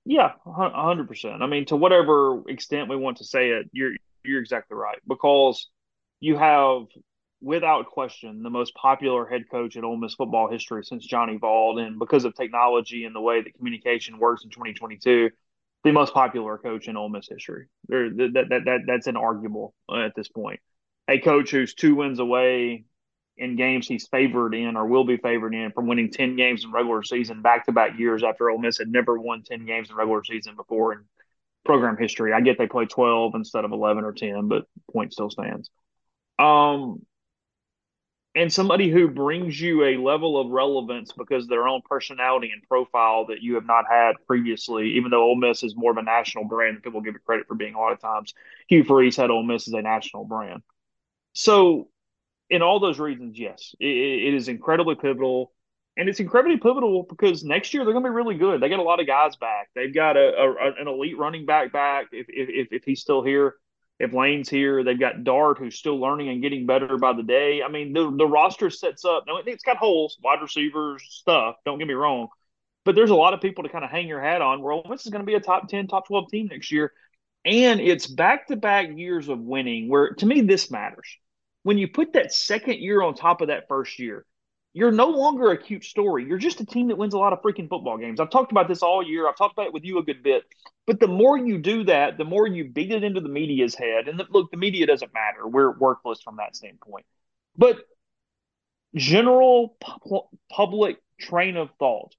yeah, hundred percent. I mean, to whatever extent we want to say it, you're you're exactly right because you have without question, the most popular head coach in Ole Miss football history since Johnny Vaught. And because of technology and the way that communication works in 2022, the most popular coach in Ole Miss history. There, that, that, that, that's inarguable at this point. A coach who's two wins away in games he's favored in or will be favored in from winning 10 games in regular season back to back years after Ole Miss had never won 10 games in regular season before in program history. I get they play 12 instead of 11 or 10, but point still stands. Um, and somebody who brings you a level of relevance because their own personality and profile that you have not had previously, even though Ole Miss is more of a national brand people give it credit for being a lot of times. Hugh Freeze had Ole Miss as a national brand. So, in all those reasons, yes, it, it is incredibly pivotal. And it's incredibly pivotal because next year they're going to be really good. They got a lot of guys back. They've got a, a an elite running back back if, if, if he's still here if Lane's here, they've got Dart who's still learning and getting better by the day. I mean, the the roster sets up. Now it's got holes, wide receivers, stuff. Don't get me wrong, but there's a lot of people to kind of hang your hat on. Where this is going to be a top ten, top twelve team next year, and it's back to back years of winning. Where to me this matters. When you put that second year on top of that first year, you're no longer a cute story. You're just a team that wins a lot of freaking football games. I've talked about this all year. I've talked about it with you a good bit. But the more you do that, the more you beat it into the media's head. And the, look, the media doesn't matter. We're worthless from that standpoint. But general pu- public train of thought,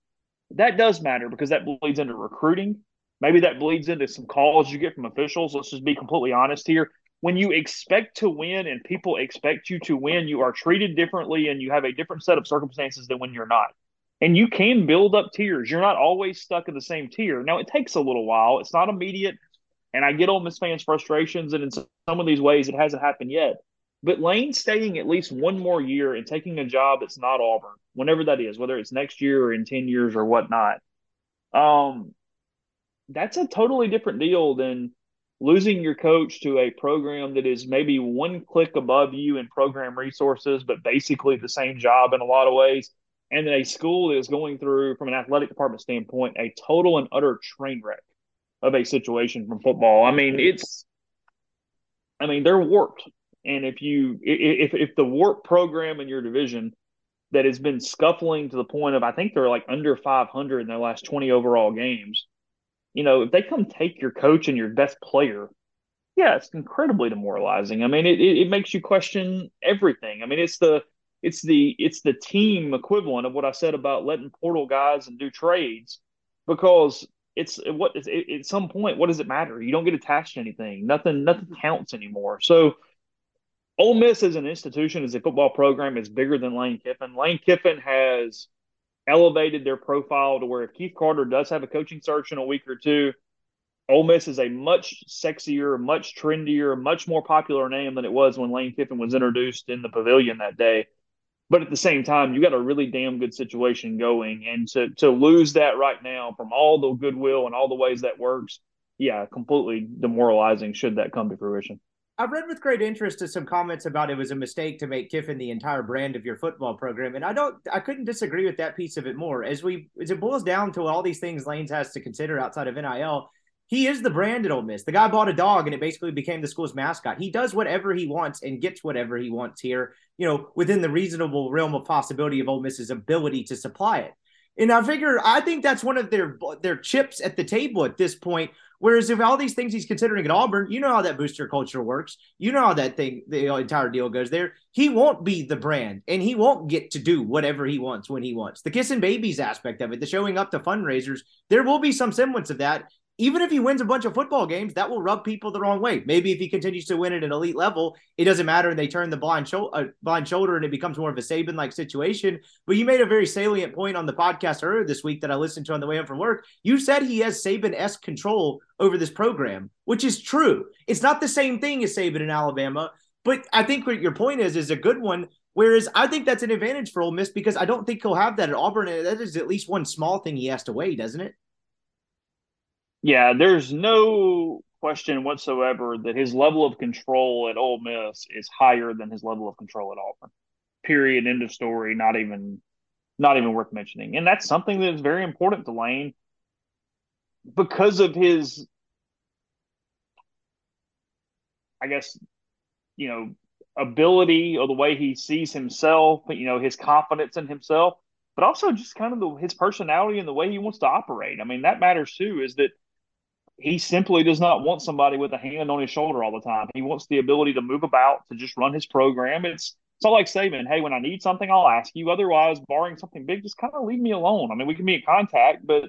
that does matter because that bleeds into recruiting. Maybe that bleeds into some calls you get from officials. Let's just be completely honest here when you expect to win and people expect you to win, you are treated differently and you have a different set of circumstances than when you're not. And you can build up tiers. You're not always stuck in the same tier. Now, it takes a little while, it's not immediate. And I get Ole Miss fans' frustrations, and in some of these ways, it hasn't happened yet. But Lane staying at least one more year and taking a job that's not Auburn, whenever that is, whether it's next year or in 10 years or whatnot, um, that's a totally different deal than losing your coach to a program that is maybe one click above you in program resources, but basically the same job in a lot of ways, and then a school that is going through, from an athletic department standpoint, a total and utter train wreck of a situation from football. I mean, it's, I mean, they're warped, and if you if if the warp program in your division that has been scuffling to the point of I think they're like under 500 in their last 20 overall games you know, if they come take your coach and your best player, yeah, it's incredibly demoralizing. I mean, it, it, it makes you question everything. I mean, it's the it's the it's the team equivalent of what I said about letting portal guys and do trades because it's what it, at some point what does it matter? You don't get attached to anything. Nothing nothing counts anymore. So Ole Miss as an institution, as a football program, is bigger than Lane Kiffin. Lane Kiffin has elevated their profile to where if Keith Carter does have a coaching search in a week or two, Ole Miss is a much sexier, much trendier, much more popular name than it was when Lane Kiffin was introduced in the pavilion that day. But at the same time, you got a really damn good situation going, and to to lose that right now from all the goodwill and all the ways that works, yeah, completely demoralizing. Should that come to fruition? I've read with great interest to some comments about it was a mistake to make Kiffin the entire brand of your football program, and I don't, I couldn't disagree with that piece of it more. As we, as it boils down to all these things Lanes has to consider outside of NIL, he is the brand at Ole Miss. The guy bought a dog, and it basically became the school's mascot. He does whatever he wants and gets whatever he wants here, you know, within the reasonable realm of possibility of Ole Miss's ability to supply it. And I figure I think that's one of their their chips at the table at this point Whereas if all these things he's considering at Auburn, you know how that booster culture works. You know how that thing, the entire deal goes there. He won't be the brand and he won't get to do whatever he wants when he wants. The kissing babies aspect of it, the showing up to fundraisers, there will be some semblance of that even if he wins a bunch of football games, that will rub people the wrong way. Maybe if he continues to win at an elite level, it doesn't matter and they turn the blind, sho- uh, blind shoulder and it becomes more of a Saban like situation. But you made a very salient point on the podcast earlier this week that I listened to on the way home from work. You said he has Saban esque control over this program, which is true. It's not the same thing as Saban in Alabama, but I think what your point is is a good one. Whereas I think that's an advantage for Ole Miss because I don't think he'll have that at Auburn. That is at least one small thing he has to weigh, doesn't it? Yeah, there's no question whatsoever that his level of control at Ole Miss is higher than his level of control at Auburn. Period. End of story. Not even, not even worth mentioning. And that's something that is very important to Lane because of his, I guess, you know, ability or the way he sees himself. You know, his confidence in himself, but also just kind of the, his personality and the way he wants to operate. I mean, that matters too. Is that he simply does not want somebody with a hand on his shoulder all the time. He wants the ability to move about, to just run his program. It's It's all like Saban. Hey, when I need something, I'll ask you. Otherwise, barring something big, just kind of leave me alone. I mean, we can be in contact, but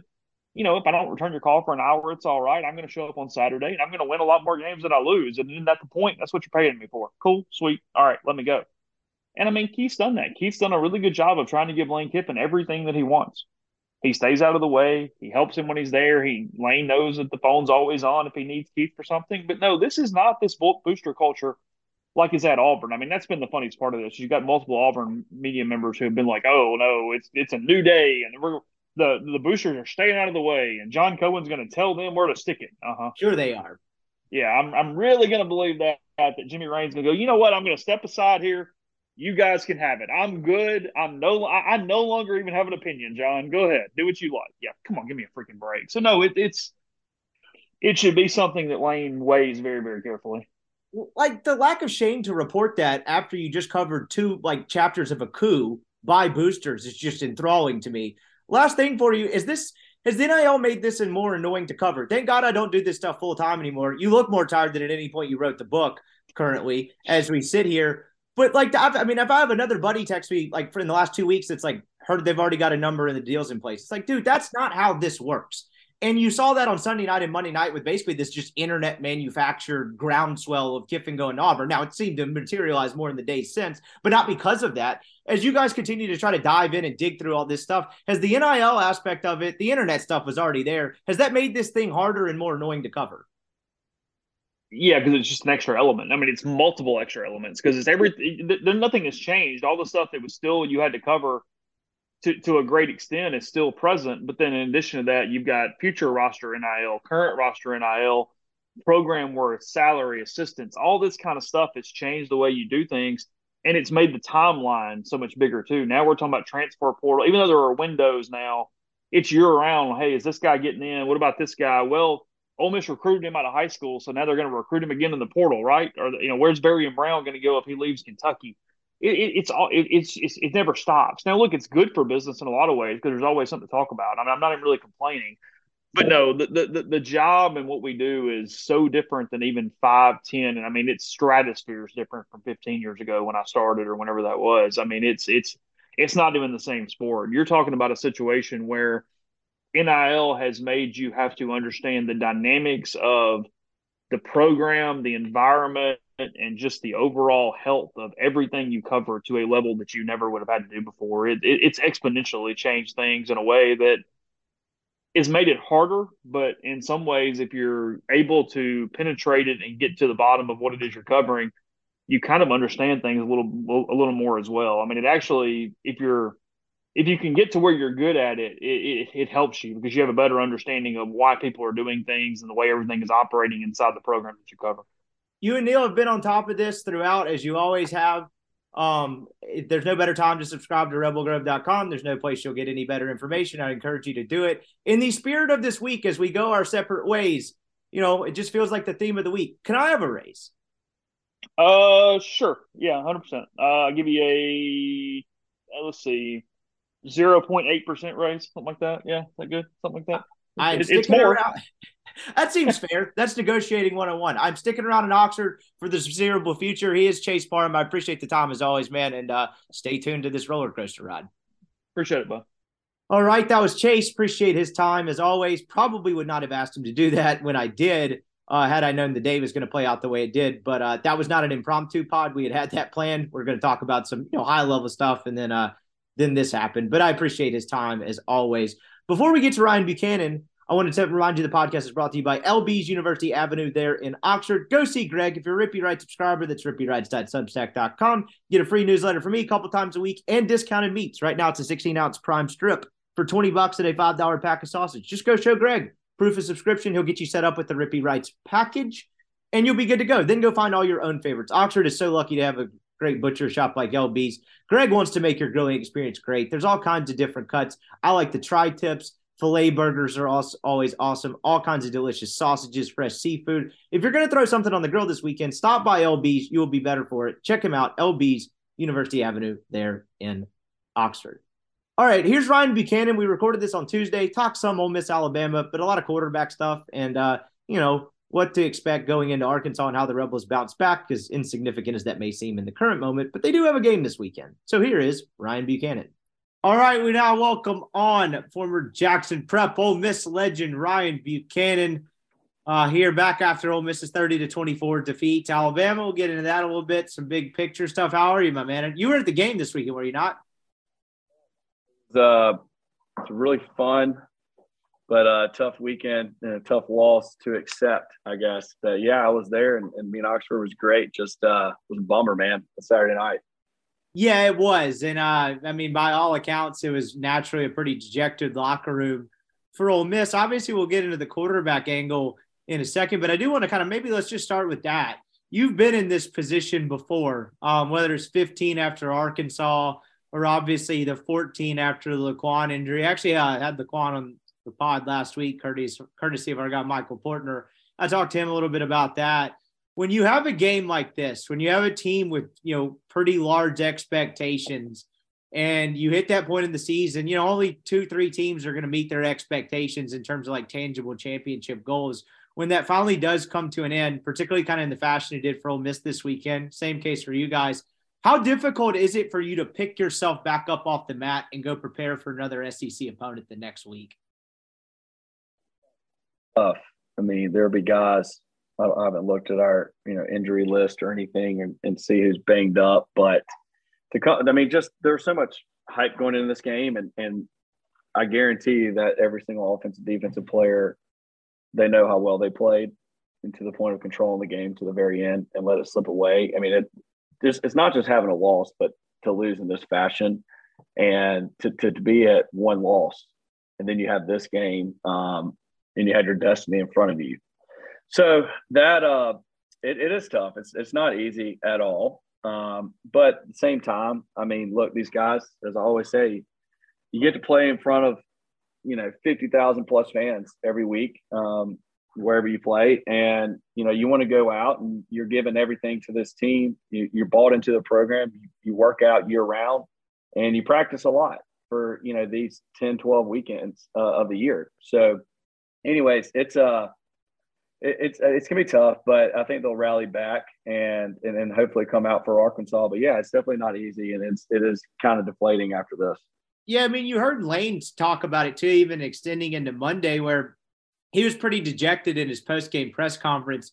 you know, if I don't return your call for an hour, it's all right. I'm going to show up on Saturday and I'm going to win a lot more games than I lose. And then at the point, that's what you're paying me for. Cool, sweet. All right, let me go. And I mean, Keith's done that. Keith's done a really good job of trying to give Lane Kiffin everything that he wants. He stays out of the way. He helps him when he's there. He Lane knows that the phone's always on if he needs Keith for something. But no, this is not this booster culture like is at Auburn. I mean, that's been the funniest part of this. You've got multiple Auburn media members who have been like, "Oh no, it's it's a new day, and we're the the boosters are staying out of the way, and John Cohen's going to tell them where to stick it." Uh huh. Sure, they are. Yeah, I'm I'm really going to believe that that Jimmy Rane's going to go. You know what? I'm going to step aside here. You guys can have it. I'm good. I'm no. I, I, no longer even have an opinion, John. Go ahead, do what you like. Yeah, come on, give me a freaking break. So no, it, it's it should be something that Lane weighs very very carefully like the lack of shame to report that after you just covered two like chapters of a coup by boosters is just enthralling to me. Last thing for you is this has NIL made this and more annoying to cover? Thank God I don't do this stuff full time anymore. You look more tired than at any point you wrote the book currently as we sit here. But like, I mean, if I have another buddy text me like for in the last two weeks, it's like heard they've already got a number and the deals in place. It's like, dude, that's not how this works. And you saw that on Sunday night and Monday night with basically this just internet manufactured groundswell of Kiffin going to Auburn. Now it seemed to materialize more in the days since, but not because of that. As you guys continue to try to dive in and dig through all this stuff, has the NIL aspect of it, the internet stuff was already there. Has that made this thing harder and more annoying to cover? Yeah, because it's just an extra element. I mean, it's multiple extra elements because it's everything. Nothing has changed. All the stuff that was still you had to cover to, to a great extent is still present. But then in addition to that, you've got future roster NIL, current roster NIL, program worth, salary, assistance, all this kind of stuff has changed the way you do things. And it's made the timeline so much bigger too. Now we're talking about transfer portal, even though there are windows now, it's year round. Hey, is this guy getting in? What about this guy? Well, Ole Miss recruited him out of high school, so now they're going to recruit him again in the portal, right? Or you know, where's Barion Brown going to go if he leaves Kentucky? it, it, it's all it, it's, it's it never stops. Now, look, it's good for business in a lot of ways because there's always something to talk about. I mean, I'm not even really complaining, but no, the, the the job and what we do is so different than even five, ten, and I mean, it's stratosphere is different from 15 years ago when I started or whenever that was. I mean, it's it's it's not even the same sport. You're talking about a situation where NIL has made you have to understand the dynamics of the program, the environment, and just the overall health of everything you cover to a level that you never would have had to do before. It, it, it's exponentially changed things in a way that has made it harder, but in some ways, if you're able to penetrate it and get to the bottom of what it is you're covering, you kind of understand things a little a little more as well. I mean, it actually, if you're if you can get to where you're good at it, it, it, it, helps you because you have a better understanding of why people are doing things and the way everything is operating inside the program that you cover you and Neil have been on top of this throughout, as you always have. Um, there's no better time to subscribe to rebelgrove.com. There's no place you'll get any better information. I encourage you to do it. In the spirit of this week, as we go our separate ways, you know, it just feels like the theme of the week. Can I have a raise? Uh, sure. Yeah, hundred uh, percent. I'll give you a uh, let's see, zero point eight percent raise, something like that. Yeah, is that good? Something like that. I, it's more. Around, [LAUGHS] that seems fair. That's negotiating 101. I'm sticking around in Oxford for the foreseeable future. He is Chase Parham. I appreciate the time as always, man. And uh, stay tuned to this roller coaster ride. Appreciate it, bud. All right. That was Chase. Appreciate his time as always. Probably would not have asked him to do that when I did, uh, had I known the day was going to play out the way it did. But uh, that was not an impromptu pod. We had had that planned. We're going to talk about some you know high level stuff, and then uh, then this happened. But I appreciate his time as always. Before we get to Ryan Buchanan, I wanted to remind you the podcast is brought to you by LB's University Avenue there in Oxford. Go see Greg. If you're a Rippy Wright subscriber, that's rippywrites.substack.com. Get a free newsletter from me a couple times a week and discounted meats. Right now, it's a 16 ounce prime strip for 20 bucks at a $5 pack of sausage. Just go show Greg proof of subscription. He'll get you set up with the Rippy Writes package and you'll be good to go. Then go find all your own favorites. Oxford is so lucky to have a great butcher shop like LB's. Greg wants to make your grilling experience great. There's all kinds of different cuts. I like the tri tips. Filet burgers are also always awesome. All kinds of delicious sausages, fresh seafood. If you're going to throw something on the grill this weekend, stop by LB's. You will be better for it. Check him out. LB's University Avenue there in Oxford. All right, here's Ryan Buchanan. We recorded this on Tuesday. Talked some Ole Miss, Alabama, but a lot of quarterback stuff. And uh, you know, what to expect going into Arkansas and how the Rebels bounce back, as insignificant as that may seem in the current moment. But they do have a game this weekend. So here is Ryan Buchanan. All right, we now welcome on former Jackson Prep Ole Miss legend Ryan Buchanan. Uh, here back after Ole Miss's 30 to 24 defeat to Alabama. We'll get into that a little bit, some big picture stuff. How are you, my man? You were at the game this weekend, were you not? The it's really fun but a uh, tough weekend and a tough loss to accept, I guess. But yeah, I was there, and, and me and Oxford was great. Just uh, was a bummer, man. Saturday night. Yeah, it was, and uh, I mean, by all accounts, it was naturally a pretty dejected locker room for Ole Miss. Obviously, we'll get into the quarterback angle in a second, but I do want to kind of maybe let's just start with that. You've been in this position before, um, whether it's 15 after Arkansas or obviously the 14 after the Laquon injury. Actually, I uh, had Laquon on the pod last week, courtesy, courtesy of our guy Michael Portner. I talked to him a little bit about that. When you have a game like this, when you have a team with you know pretty large expectations, and you hit that point in the season, you know only two, three teams are going to meet their expectations in terms of like tangible championship goals. When that finally does come to an end, particularly kind of in the fashion it did for Ole Miss this weekend, same case for you guys. How difficult is it for you to pick yourself back up off the mat and go prepare for another SEC opponent the next week? Tough. I mean, there'll be guys. I, haven't looked at our you know injury list or anything and, and see who's banged up, but to come, I mean, just there's so much hype going into this game, and and I guarantee that every single offensive defensive player, they know how well they played, and to the point of controlling the game to the very end and let it slip away. I mean, it just it's not just having a loss, but to lose in this fashion, and to to, to be at one loss, and then you have this game. Um, and you had your destiny in front of you. So that uh, it, it is tough. It's it's not easy at all. Um, but at the same time, I mean, look, these guys, as I always say, you get to play in front of you know fifty thousand plus fans every week, um, wherever you play, and you know you want to go out and you're giving everything to this team. You, you're bought into the program. You, you work out year round, and you practice a lot for you know these 10 12 weekends uh, of the year so anyways, it's uh it, it's it's gonna be tough, but I think they'll rally back and and then hopefully come out for Arkansas. But yeah, it's definitely not easy, and it's it is kind of deflating after this. Yeah, I mean, you heard Lane talk about it too, even extending into Monday, where he was pretty dejected in his post game press conference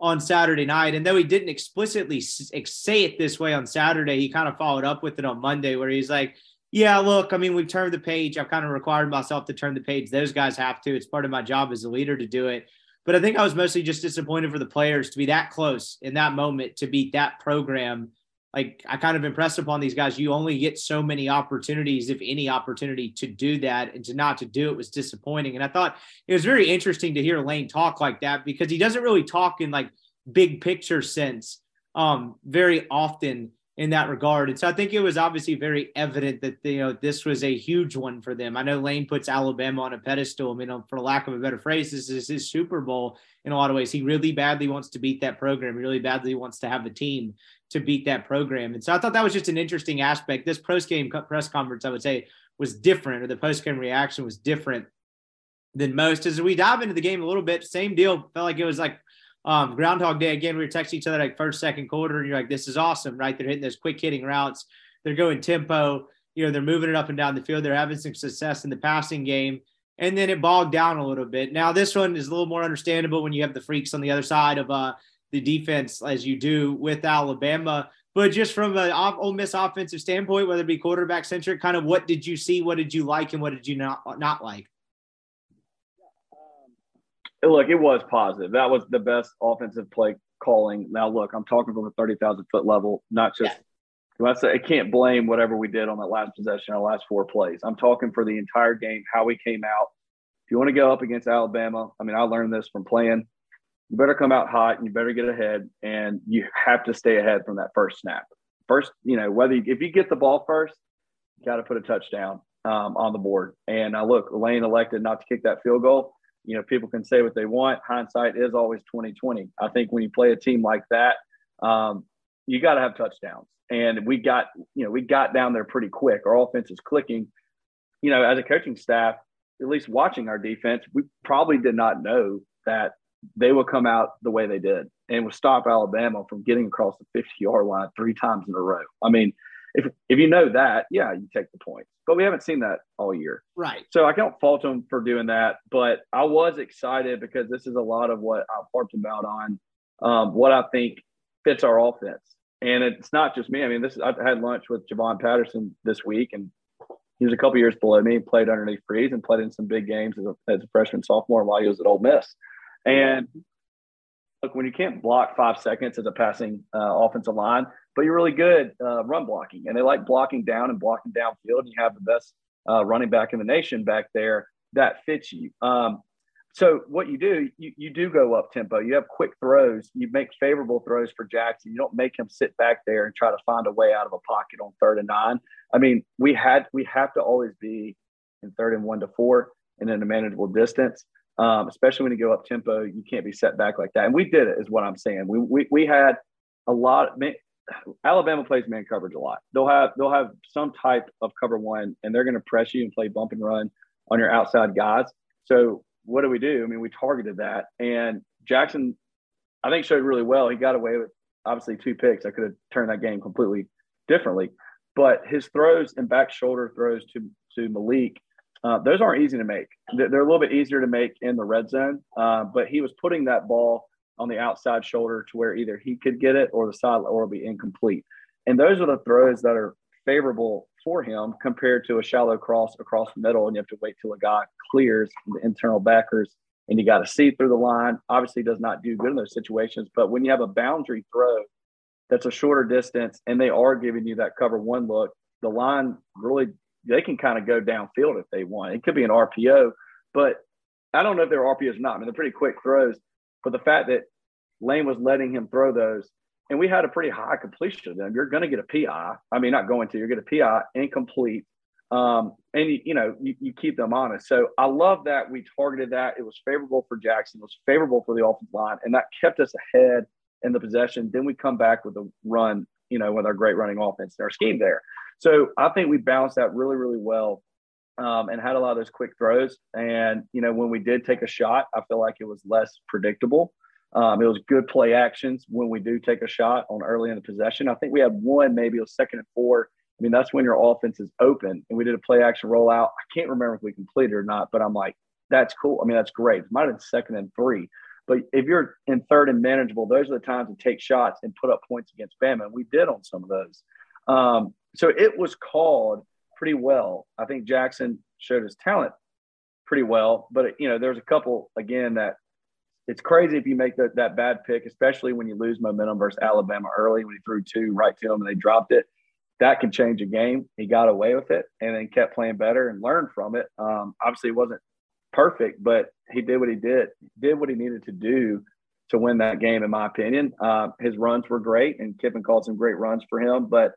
on Saturday night. And though he didn't explicitly say it this way on Saturday, he kind of followed up with it on Monday, where he's like, yeah, look, I mean, we've turned the page. I've kind of required myself to turn the page. Those guys have to. It's part of my job as a leader to do it. But I think I was mostly just disappointed for the players to be that close in that moment to beat that program. Like I kind of impressed upon these guys. You only get so many opportunities, if any opportunity, to do that, and to not to do it was disappointing. And I thought it was very interesting to hear Lane talk like that because he doesn't really talk in like big picture sense um, very often in that regard. And so I think it was obviously very evident that you know this was a huge one for them. I know Lane puts Alabama on a pedestal. I mean, um, for lack of a better phrase, this is his Super Bowl in a lot of ways. He really badly wants to beat that program. He really badly wants to have a team to beat that program. And so I thought that was just an interesting aspect. This post game press conference, I would say, was different, or the post game reaction was different than most. As we dive into the game a little bit, same deal. Felt like it was like um, Groundhog Day again. We were texting each other like first, second quarter, and you're like, "This is awesome, right?" They're hitting those quick hitting routes. They're going tempo. You know, they're moving it up and down the field. They're having some success in the passing game, and then it bogged down a little bit. Now this one is a little more understandable when you have the freaks on the other side of uh, the defense, as you do with Alabama. But just from an Ole Miss offensive standpoint, whether it be quarterback centric, kind of what did you see? What did you like, and what did you not not like? Look, it was positive. That was the best offensive play calling. Now, look, I'm talking from a 30,000 foot level, not just. Yeah. I can't blame whatever we did on that last possession, our last four plays. I'm talking for the entire game, how we came out. If you want to go up against Alabama, I mean, I learned this from playing. You better come out hot and you better get ahead, and you have to stay ahead from that first snap. First, you know, whether you, if you get the ball first, you got to put a touchdown um, on the board. And I look, Lane elected not to kick that field goal you know, people can say what they want. Hindsight is always 2020. I think when you play a team like that, um, you got to have touchdowns. And we got, you know, we got down there pretty quick. Our offense is clicking. You know, as a coaching staff, at least watching our defense, we probably did not know that they will come out the way they did and would stop Alabama from getting across the 50 yard line three times in a row. I mean, if if you know that, yeah, you take the points. But we haven't seen that all year. Right. So I can't fault them for doing that. But I was excited because this is a lot of what I've harped about on um, what I think fits our offense. And it's not just me. I mean, this I've had lunch with Javon Patterson this week, and he was a couple years below me, played underneath Freeze, and played in some big games as a, as a freshman, sophomore while he was at Ole Miss. And look, when you can't block five seconds as a passing uh, offensive line, but you're really good uh, run blocking, and they like blocking down and blocking downfield, and you have the best uh, running back in the nation back there. That fits you. Um, so what you do, you, you do go up tempo. You have quick throws. You make favorable throws for Jackson. You don't make him sit back there and try to find a way out of a pocket on third and nine. I mean, we had we have to always be in third and one to four and in a manageable distance. Um, especially when you go up tempo, you can't be set back like that. And we did it, is what I'm saying. We we, we had a lot. Alabama plays man coverage a lot. They'll have they'll have some type of cover one, and they're going to press you and play bump and run on your outside guys. So what do we do? I mean, we targeted that, and Jackson, I think, showed really well. He got away with obviously two picks. I could have turned that game completely differently, but his throws and back shoulder throws to to Malik, uh, those aren't easy to make. They're, they're, a little bit easier to make in the red zone, uh, but he was putting that ball on the outside shoulder to where either he could get it or the side or it'll be incomplete. And those are the throws that are favorable for him compared to a shallow cross across the middle, and you have to wait till a guy clears the internal backers, and you got to see through the line. Obviously, does not do good in those situations, but when you have a boundary throw that's a shorter distance, and they are giving you that cover one look, the line really they can kind of go downfield if they want. It could be an RPO, but I don't know if they're RPOs or not. I mean, they're pretty quick throws. But the fact that Lane was letting him throw those and we had a pretty high completion of them. You're going to get a PI. I mean, not going to. You're going to get a PI incomplete, um, and you, you know you, you, keep them honest. So I love that we targeted that. It was favorable for Jackson. It was favorable for the offensive line, and that kept us ahead in the possession. Then we come back with a run, you know, with our great running offense and our scheme there. So I think we balanced that really, really well. Um, and had a lot of those quick throws. And, you know, when we did take a shot, I feel like it was less predictable. Um, it was good play actions when we do take a shot on early in the possession. I think we had one, maybe it was second and four. I mean, that's when your offense is open. And we did a play action rollout. I can't remember if we completed or not, but I'm like, that's cool. I mean, that's great. It might have been second and three. But if you're in third and manageable, those are the times to take shots and put up points against Bama. And we did on some of those. Um, so it was called pretty well. I think Jackson showed his talent pretty well. But, you know, there's a couple, again, that it's crazy if you make that, that bad pick, especially when you lose momentum versus Alabama early when he threw two right to him and they dropped it. That can change a game. He got away with it and then kept playing better and learned from it. Um, obviously, it wasn't perfect, but he did what he did, did what he needed to do to win that game, in my opinion. Uh, his runs were great, and Kiffin called some great runs for him. But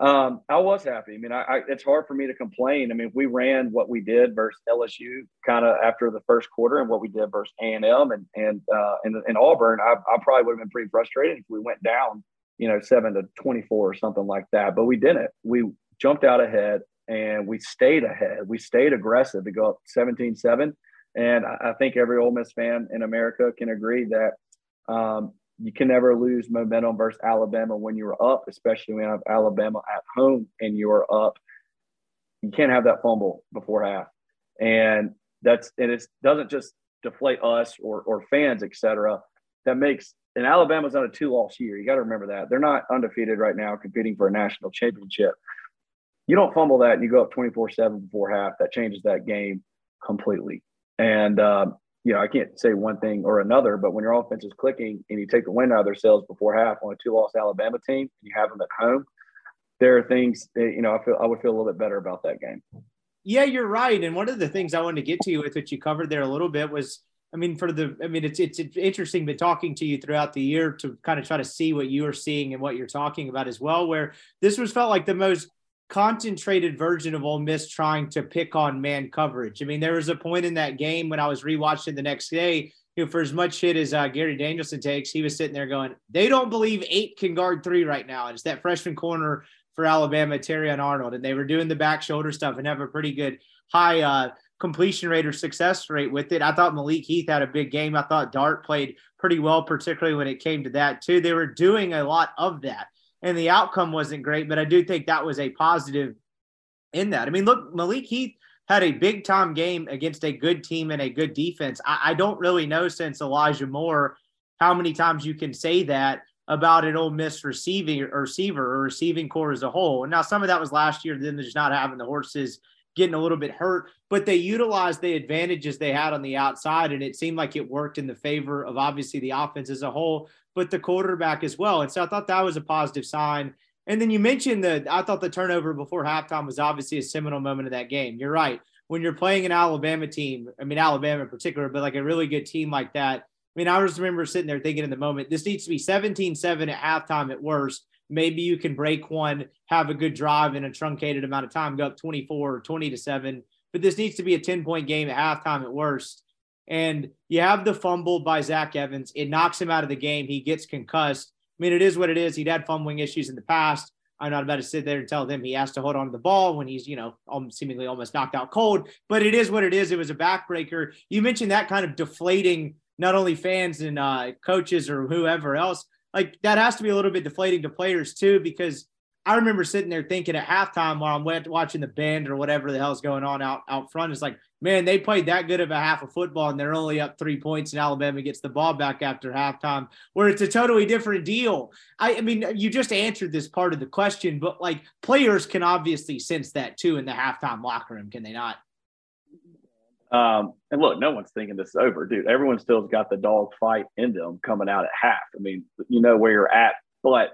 um, I was happy. I mean, I, I, it's hard for me to complain. I mean, we ran what we did versus LSU kind of after the first quarter and what we did versus A and M and and uh, and, and Auburn, I, I probably would have been pretty frustrated if we went down, you know, seven to twenty four or something like that. But we didn't. We jumped out ahead and we stayed ahead. We stayed aggressive to go up 17-7. And I, I think every Ole Miss fan in America can agree that um, you can never lose momentum versus Alabama when you're up, especially when you have Alabama at home and you're up. You can't have that fumble before half. And that's and it doesn't just deflate us or or fans, etc. That makes and Alabama's on a two loss year. You got to remember that. They're not undefeated right now competing for a national championship. You don't fumble that and you go up 24 7 before half. That changes that game completely. And um, you know, I can't say one thing or another, but when your offense is clicking and you take the wind out of their sails before half on a two-loss Alabama team, and you have them at home, there are things that, you know I feel I would feel a little bit better about that game. Yeah, you're right. And one of the things I wanted to get to you with, what you covered there a little bit, was I mean, for the I mean, it's it's, interesting, but talking to you throughout the year to kind of try to see what you are seeing and what you're talking about as well. Where this was felt like the most concentrated version of Ole Miss trying to pick on man coverage. I mean, there was a point in that game when I was rewatching the next day. You know, for as much shit as uh, Gary Danielson takes, he was sitting there going, "They don't believe eight can guard three right now." And it's that freshman corner for Alabama, Terrion Arnold, and they were doing the back shoulder stuff and have a pretty good high uh, completion rate or success rate with it. I thought Malik Heath had a big game. I thought Dart played pretty well, particularly when it came to that too. They were doing a lot of that, and the outcome wasn't great, but I do think that was a positive in that. I mean, look, Malik Heath had a big time game against a good team and a good defense. I, I don't really know since Elijah Moore how many times you can say that about an Ole Miss receiving or receiver or receiving core as a whole. And now some of that was last year, then just not having the horses getting a little bit hurt, but they utilized the advantages they had on the outside, and it seemed like it worked in the favor of obviously the offense as a whole, but the quarterback as well. And so I thought that was a positive sign. And then you mentioned that I thought the turnover before halftime was obviously a seminal moment of that game. You're right. When you're playing an Alabama team, I mean Alabama in particular, but like a really good team like that, I mean, I just remember sitting there thinking in the moment, this needs to be 17 7 at halftime at worst. Maybe you can break one, have a good drive in a truncated amount of time, go up 24 or 20 to 7. But this needs to be a 10 point game at halftime at worst. And you have the fumble by Zach Evans. It knocks him out of the game. He gets concussed. I mean, it is what it is. He'd had fumbling issues in the past. I'm not about to sit there and tell him he has to hold on to the ball when he's, you know, seemingly almost knocked out cold. But it is what it is. It was a backbreaker. You mentioned that kind of deflating not only fans and uh, coaches or whoever else. Like that has to be a little bit deflating to players too, because I remember sitting there thinking at halftime while I'm watching the band or whatever the hell's going on out out front. It's like, man, they played that good of a half of football and they're only up three points, and Alabama gets the ball back after halftime, where it's a totally different deal. I, I mean, you just answered this part of the question, but like players can obviously sense that too in the halftime locker room, can they not? Um, and look, no one's thinking this is over, dude. Everyone still's got the dog fight in them coming out at half. I mean, you know where you're at, but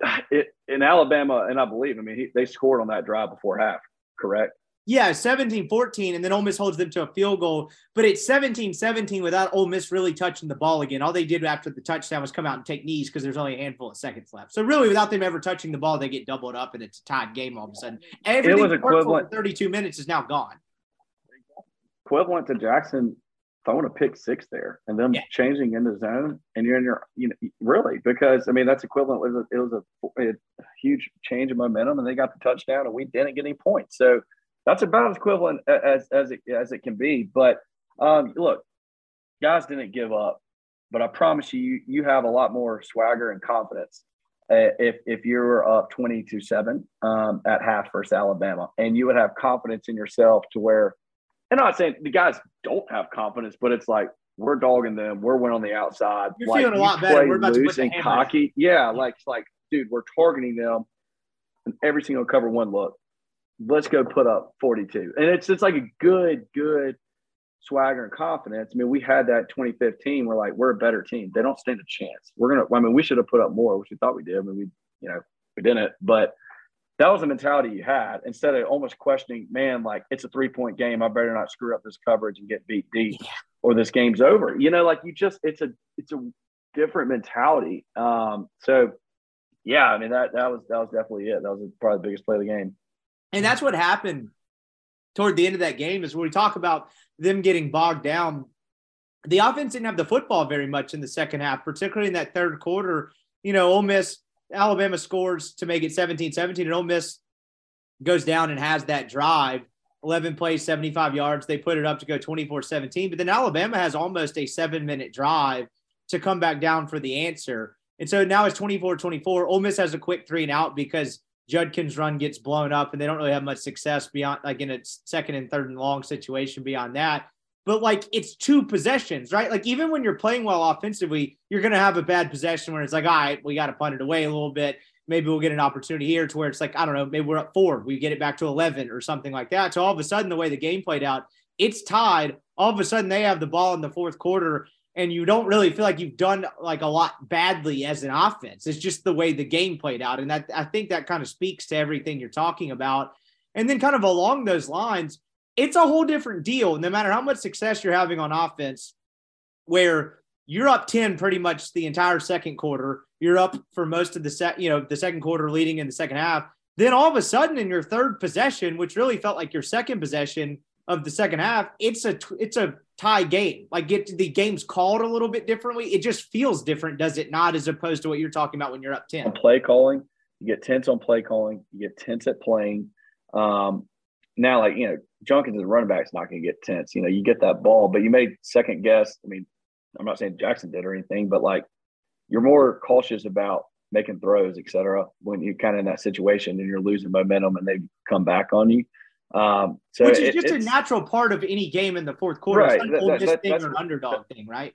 [SIGHS] it, in Alabama, and I believe, I mean, he, they scored on that drive before half, correct? Yeah, 17 14, and then Ole Miss holds them to a field goal. But it's 17 17 without Ole Miss really touching the ball again. All they did after the touchdown was come out and take knees because there's only a handful of seconds left. So, really, without them ever touching the ball, they get doubled up and it's a tied game all of a sudden. Everything it was equivalent. 32 minutes is now gone equivalent to Jackson throwing a pick six there and then yeah. changing in the zone and you're in your you know really because I mean that's equivalent it was a, it was a, a, huge change of momentum and they got the touchdown and we didn't get any points so that's about as equivalent as as it as it can be but um, look guys didn't give up but I promise you you, you have a lot more swagger and confidence uh, if if you were up 20 to 7 um, at half versus Alabama and you would have confidence in yourself to where and I'm not saying the guys don't have confidence, but it's like we're dogging them. We're winning on the outside. You're like, feeling a lot better. We're about loose to and cocky. Yeah, like like, dude, we're targeting them and every single cover one look. Let's go put up 42. And it's it's like a good, good swagger and confidence. I mean, we had that 2015. We're like, we're a better team. They don't stand a chance. We're gonna. I mean, we should have put up more, which we thought we did. I mean, we, you know, we didn't. But that was the mentality you had instead of almost questioning, man, like it's a three point game. I better not screw up this coverage and get beat deep or this game's over. You know, like you just, it's a, it's a different mentality. Um, so yeah, I mean, that, that was, that was definitely it. That was probably the biggest play of the game. And that's what happened toward the end of that game is when we talk about them getting bogged down. The offense didn't have the football very much in the second half, particularly in that third quarter. You know, Ole Miss Alabama scores to make it 17 17, and Ole Miss goes down and has that drive 11 plays, 75 yards. They put it up to go 24 17. But then Alabama has almost a seven minute drive to come back down for the answer. And so now it's 24 24. Ole Miss has a quick three and out because Judkins' run gets blown up and they don't really have much success beyond, like in a second and third and long situation beyond that but like it's two possessions, right? Like even when you're playing well offensively, you're going to have a bad possession where it's like, all right, we got to punt it away a little bit. Maybe we'll get an opportunity here to where it's like, I don't know, maybe we're up four, we get it back to 11 or something like that. So all of a sudden, the way the game played out, it's tied. All of a sudden, they have the ball in the fourth quarter, and you don't really feel like you've done like a lot badly as an offense. It's just the way the game played out. And that I think that kind of speaks to everything you're talking about. And then, kind of along those lines, it's a whole different deal. No matter how much success you're having on offense, where you're up 10 pretty much the entire second quarter, you're up for most of the set, you know, the second quarter leading in the second half. Then all of a sudden in your third possession, which really felt like your second possession of the second half, it's a it's a tie game. Like get the game's called a little bit differently. It just feels different, does it not, as opposed to what you're talking about when you're up 10. play calling, you get tense on play calling, you get tense at playing. Um, now, like, you know, Judkins as running back is not going to get tense. You know, you get that ball, but you made second guess. I mean, I'm not saying Jackson did or anything, but like you're more cautious about making throws, et cetera, when you're kind of in that situation and you're losing momentum and they come back on you. Um, so Which is it- just a natural part of any game in the fourth quarter. Right. It's That- oldest that- thing or an underdog thing, right?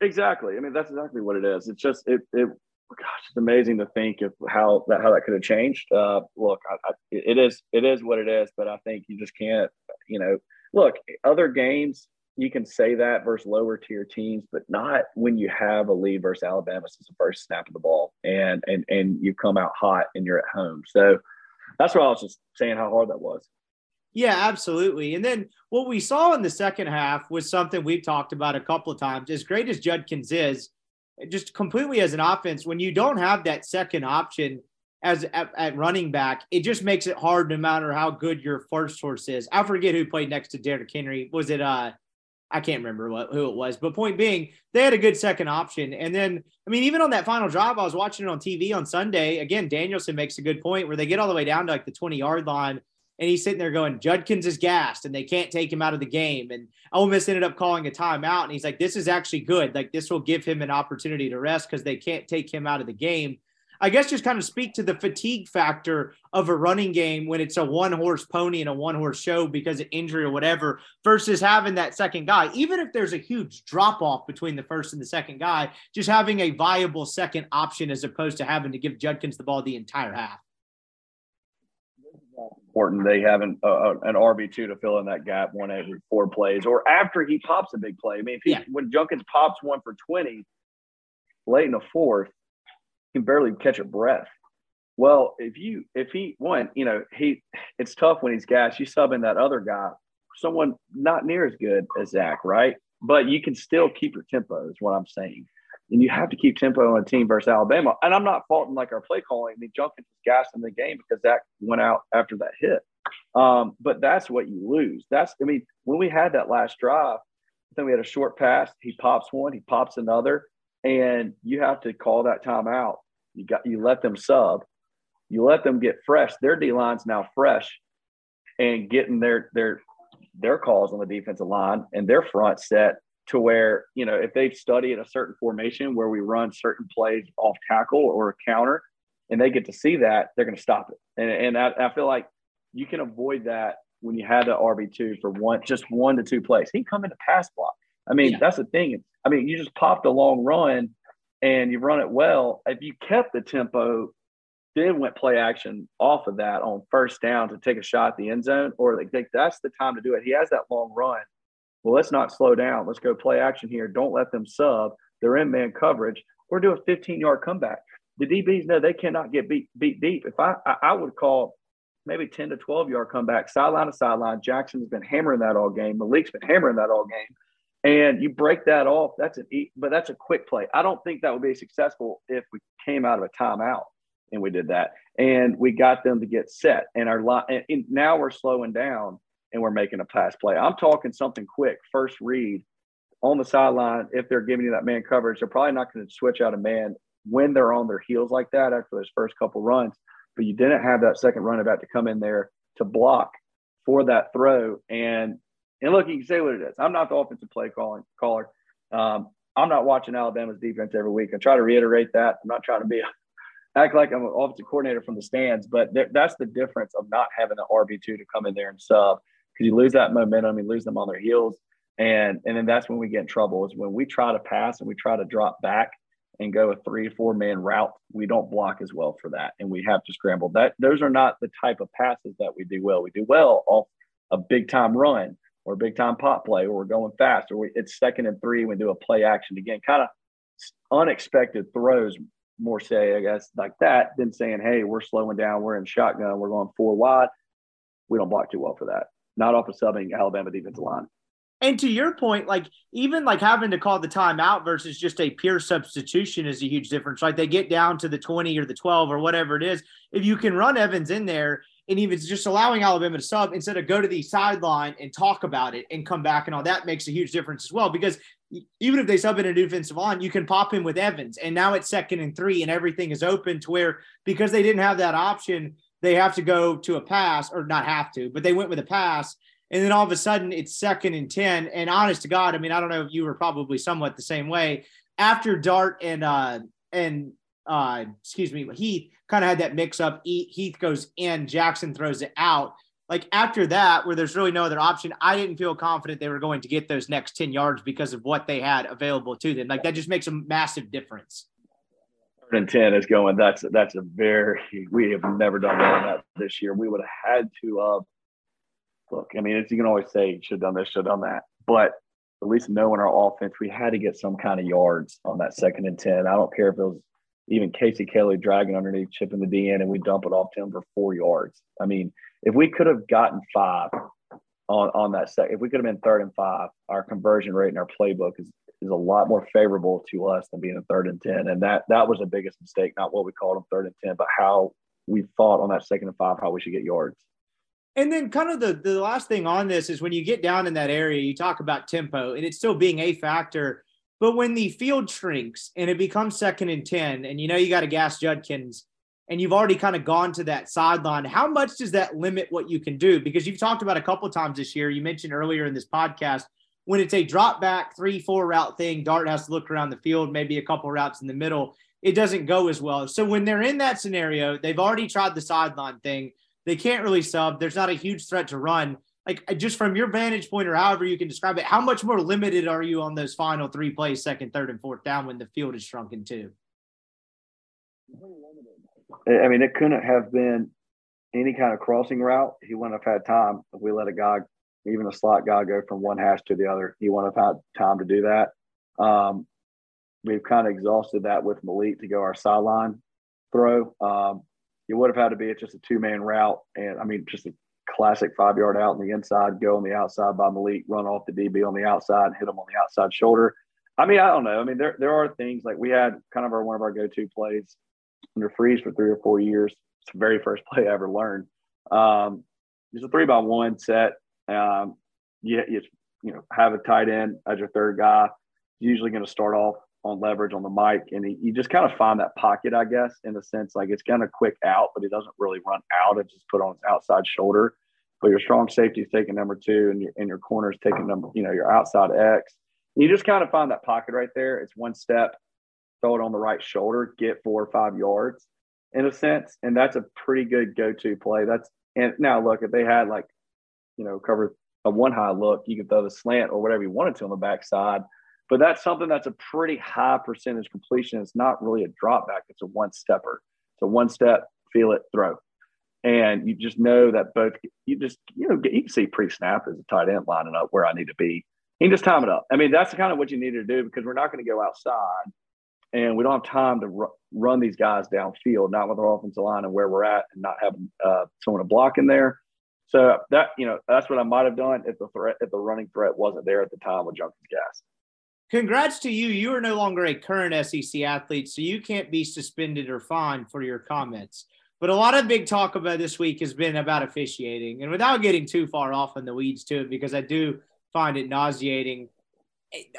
Exactly. I mean, that's exactly what it is. It's just it. it gosh, it's amazing to think of how that how that could have changed. Uh, look, I, I, it is it is what it is, but I think you just can't. You know, look, other games you can say that versus lower tier teams, but not when you have a lead versus Alabama since the first snap of the ball, and and and you come out hot and you're at home. So that's why I was just saying how hard that was. Yeah, absolutely. And then what we saw in the second half was something we've talked about a couple of times. As great as Judkins is, just completely as an offense, when you don't have that second option as at, at running back, it just makes it hard no matter how good your first horse is. I forget who played next to Derrick Henry. Was it uh I can't remember what, who it was, but point being, they had a good second option. And then, I mean, even on that final drive, I was watching it on TV on Sunday. Again, Danielson makes a good point where they get all the way down to like the 20 yard line and he's sitting there going, Judkins is gassed and they can't take him out of the game. And Ole Miss ended up calling a timeout. And he's like, this is actually good. Like, this will give him an opportunity to rest because they can't take him out of the game. I guess just kind of speak to the fatigue factor of a running game when it's a one horse pony and a one horse show because of injury or whatever, versus having that second guy. Even if there's a huge drop off between the first and the second guy, just having a viable second option as opposed to having to give Judkins the ball the entire half. Important they have an, uh, an RB two to fill in that gap one every four plays, or after he pops a big play. I mean, if he, Yeah. when Judkins pops one for twenty late in the fourth, he can barely catch a breath. Well, if you if he one, you know, he it's tough when he's gassed. You sub in that other guy, someone not near as good as Zach, right? But you can still keep your tempo, is what I'm saying. And you have to keep tempo on a team versus Alabama. And I'm not faulting like our play calling. I mean, Judkins was gassed in the game because Zach went out after that hit. Um, but that's what you lose. That's I mean, when we had that last drive, I think we had a short pass. He pops one, he pops another, and you have to call that timeout. You got you let them sub, you let them get fresh. Their D line's now fresh and getting their their their calls on the defensive line and their front set to where, you know, if they've studied a certain formation where we run certain plays off tackle or a counter and they get to see that, they're going to stop it. And, and I, I feel like you can avoid that when you had the RB2 for one, just one to two plays. He come into pass block. I mean, Yeah. that's the thing. I mean, you just popped a long run and you run it well. If you kept the tempo, then went play action off of that on first down to take a shot at the end zone, or like, like that's the time to do it. He has that long run. Well, let's not slow down. Let's go play action here. Don't let them sub. They're in man coverage. Or do a 15 yard comeback. The DBs know they cannot get beat beat deep. If I I, I would call maybe 10 to 12 yard comeback, sideline to sideline. Jackson's been hammering that all game. Malik's been hammering that all game. And you break that off. That's an but that's a quick play. I don't think that would be successful if we came out of a timeout and we did that. And we got them to get set. And our line and, and now we're slowing down and we're making a pass play. I'm talking something quick, first read on the sideline. If they're giving you that man coverage, they're probably not going to switch out a man when they're on their heels like that after those first couple runs. But you didn't have that second run about to come in there to block for that throw. And and look, you can say what it is. I'm not the offensive play calling caller. Um, I'm not watching Alabama's defense every week. I try to reiterate that. I'm not trying to be [LAUGHS] act like I'm an offensive coordinator from the stands, but th- that's the difference of not having an RB two to come in there and sub because you lose that momentum, you lose them on their heels, and and then that's when we get in trouble. Is when we try to pass and we try to drop back and go a three four man route, we don't block as well for that, and we have to scramble. That those are not the type of passes that we do well. We do well off a big time run or a big time pop play, or we're going fast, or we, it's second and three, we do a play action again, kind of unexpected throws more say, I guess, like that than saying, hey, we're slowing down, we're in shotgun, we're going four wide. We don't block too well for that. Not off of subbing Alabama defensive line. And to your point, like even like having to call the timeout versus just a pure substitution is a huge difference. Like they get down to the 20 or the 12 or whatever it is. If you can run Evans in there and even just allowing Alabama to sub instead of go to the sideline and talk about it and come back and all that makes a huge difference as well. Because even if they sub in a defensive line, you can pop him with Evans. And now it's second and three and everything is open to where because they didn't have that option, they have to go to a pass or not have to, but they went with a pass And then all of a sudden it's second and 10. And honest to God, I mean, I don't know if you were probably somewhat the same way. After Dart and uh and uh excuse me, Heath kind of had that mix up. Heath goes in, Jackson throws it out. Like after that, where there's really no other option, I didn't feel confident they were going to get those next 10 yards because of what they had available to them. Like that just makes a massive difference. Third and 10 is going, that's that's a very we have never done that this year. We would have had to uh look, I mean, you can always say should have done this, should have done that. But at least knowing our offense, we had to get some kind of yards on that second and 10. I don't care if it was even Casey Kelly dragging underneath, chipping the D in, and we dump it off to him for four yards. I mean, if we could have gotten five on, on that set, if we could have been third and five, our conversion rate in our playbook is, is a lot more favorable to us than being a third and 10. And that, that was the biggest mistake, not what we called them third and 10, but how we thought on that second and five, how we should get yards. And then kind of the, the last thing on this is when you get down in that area, you talk about tempo and it's still being a factor but when the field shrinks and it becomes second and 10, and you know you got a gas Judkins and you've already kind of gone to that sideline, how much does that limit what you can do? Because you've talked about a couple times this year. You mentioned earlier in this podcast when it's a drop back three, four route thing, Dart has to look around the field, maybe a couple routes in the middle. It doesn't go as well. So when they're in that scenario, they've already tried the sideline thing. They can't really sub. There's not a huge threat to run like just from your vantage point or however you can describe it, how much more limited are you on those final three plays, second, third, and fourth down when the field is shrunken too? I mean, it couldn't have been any kind of crossing route. He wouldn't have had time if we let a guy, even a slot guy, go from one hash to the other. He wouldn't have had time to do that. Um, we've kind of exhausted that with Malik to go our sideline throw. Um, it would have had to be just a two man route, and I mean, just a classic five yard out on the inside, go on the outside by Malik, run off the DB on the outside, and hit him on the outside shoulder. I mean, I don't know. I mean, there there are things like we had kind of our one of our go to plays under Freeze for three or four years. It's the very first [LAUGHS] play I ever learned. Um, it's a three by one set. Um, you, you you know have a tight end as your third guy. Usually going to start off on leverage on the mic, and he, you just kind of find that pocket, I guess, in the sense like it's kind of quick out, but he doesn't really run out. It's just put on his outside shoulder. But your strong safety is taking number two, and your and your corner is taking number, you know, your outside X. You just kind of find that pocket right there. It's one step, throw it on the right shoulder, get four or five yards, in a sense, and that's a pretty good go-to play. That's and now look if they had like, you know, cover a one high look, you can throw the slant or whatever you wanted to on the backside but that's something that's a pretty high percentage completion. It's not really a drop back, it's a one stepper. It's a one step, feel it, throw. And you just know that both, you just, you know, you can see pre snap as a tight end lining up where I need to be. You can just time it up. I mean, that's kind of what you need to do because we're not going to go outside and we don't have time to r- run these guys downfield, not with our offensive line and where we're at and not having uh, someone to block in there. So that, you know, that's what I might have done if the threat, if the running threat wasn't there at the time with Judkins gas congrats to you. You are no longer a current SEC athlete, so you can't be suspended or fined for your comments. But a lot of big talk about this week has been about officiating. And without getting too far off in the weeds to it, because I do find it nauseating.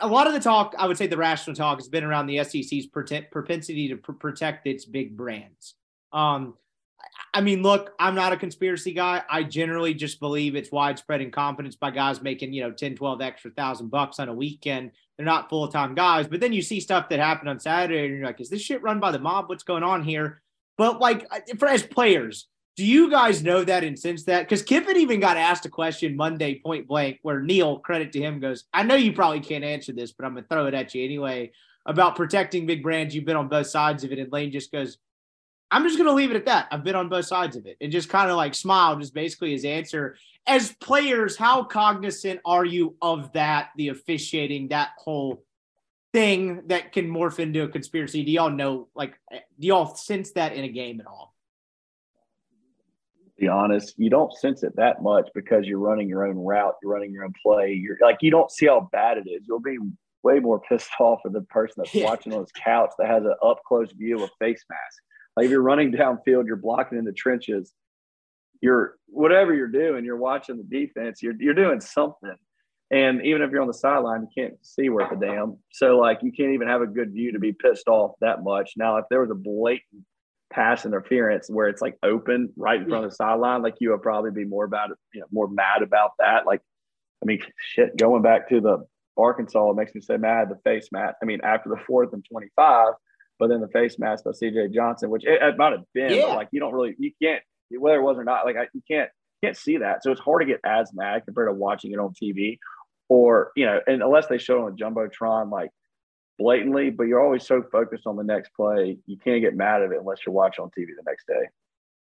A lot of the talk, I would say the rational talk, has been around the SEC's propensity to pr- protect its big brands. Um, I mean, look, I'm not a conspiracy guy. I generally just believe it's widespread incompetence by guys making, you know, 10, 12 extra thousand bucks on a weekend. They're not full time guys. But then you see stuff that happened on Saturday and you're like, is this shit run by the mob? What's going on here? But like, for as players, do you guys know that and sense that? Because Kiffin even got asked a question Monday point blank where Neil, credit to him, goes, I know you probably can't answer this, but I'm going to throw it at you anyway about protecting big brands. You've been on both sides of it. And Lane just goes, I'm just going to leave it at that. I've been on both sides of it and just kind of like smiled is basically his answer. As players, how cognizant are you of that, the officiating, that whole thing that can morph into a conspiracy? Do y'all know, like, eh, do y'all sense that in a game at all? be honest, you don't sense it that much because you're running your own route, you're running your own play. You're like you don't see how bad it is. You'll be way more [LAUGHS] pissed off at the person that's yeah. watching on his couch that has an up close view of face mask. Like if you're running [LAUGHS] downfield, you're blocking in the trenches, you're whatever you're doing, you're watching the defense, you're you're doing something. And even if you're on the sideline, you can't see worth a damn. So like you can't even have a good view to be pissed off that much. Now, if there was a blatant pass interference where it's like open right in front of the sideline, like you would probably be more about it, you know, more mad about that. Like, I mean, shit, going back to the Arkansas, it makes me so mad the face mask. I mean, after the fourth and 25, but then the face mask by CJ Johnson, which it, it might have been, yeah. but like you don't really, you can't, whether it was or not, like I, you can't, can't see that. So it's hard to get as mad compared to watching it on TV or, you know, and unless they show it on Jumbotron, like blatantly, but you're always so focused on the next play, you can't get mad at it unless you're watching on TV the next day.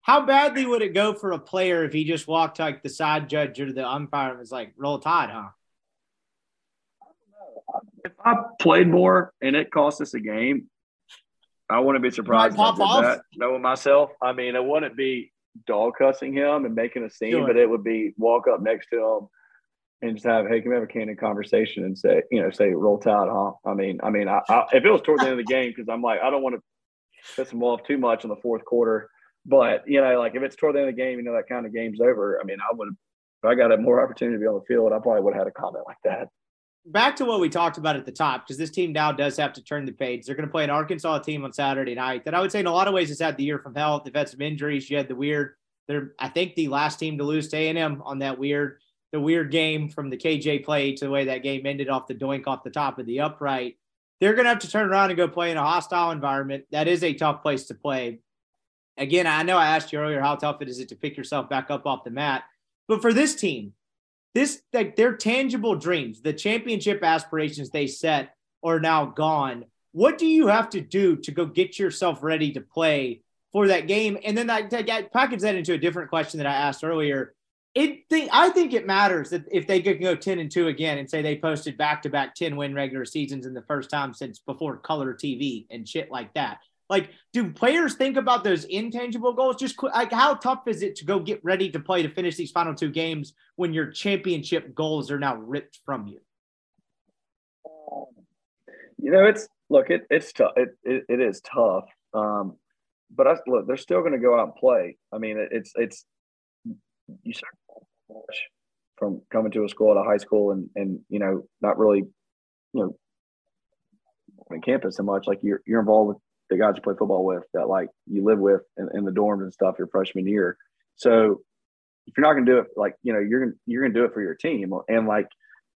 How badly would it go for a player if he just walked like the side judge or the umpire and was like, roll tide, huh? If I played more and it cost us a game, I wouldn't be surprised. Pop off. That, knowing myself, I mean, it wouldn't be dog cussing him and making a scene, sure. but it would be walk up next to him and just have, hey, can we have a candid conversation and say, you know, say roll tide, huh? I mean, I mean, I, I, if it was toward the end of the game, because I'm like, I don't want to piss them off too much in the fourth quarter, but you know, like if it's toward the end of the game, you know, that kind of game's over. I mean, I would, if I got a more opportunity to be on the field, I probably would have had a comment like that. Back to what we talked about at the top, because this team now does have to turn the page. They're going to play an Arkansas team on Saturday night that I would say in a lot of ways has had the year from hell. They've had some injuries. You had the weird. They're I think the last team to lose to A&M on that weird the weird game from the KJ play to the way that game ended off the doink off the top of the upright. They're going to have to turn around and go play in a hostile environment. That is a tough place to play. Again, I know I asked you earlier how tough it is it to pick yourself back up off the mat, but for this team, this like their tangible dreams, the championship aspirations they set are now gone. What do you have to do to go get yourself ready to play for that game? And then I, package that into a different question that I asked earlier it think I think it matters that if they could go 10 and 2 again and say they posted back-to-back 10 win regular seasons in the first time since before color TV and shit like that. Like, do players think about those intangible goals? Just like how tough is it to go get ready to play to finish these final two games when your championship goals are now ripped from you? You know, it's look, it, it's tough. It, it, it is tough. Um, but I, look, they're still going to go out and play. I mean, it, it's it's you start from coming to a school at a high school and and you know not really you know on campus so much like you're you're involved with the guys you play football with that like you live with in, in the dorms and stuff your freshman year. So if you're not going to do it like you know you're to you're to do it for your team. And like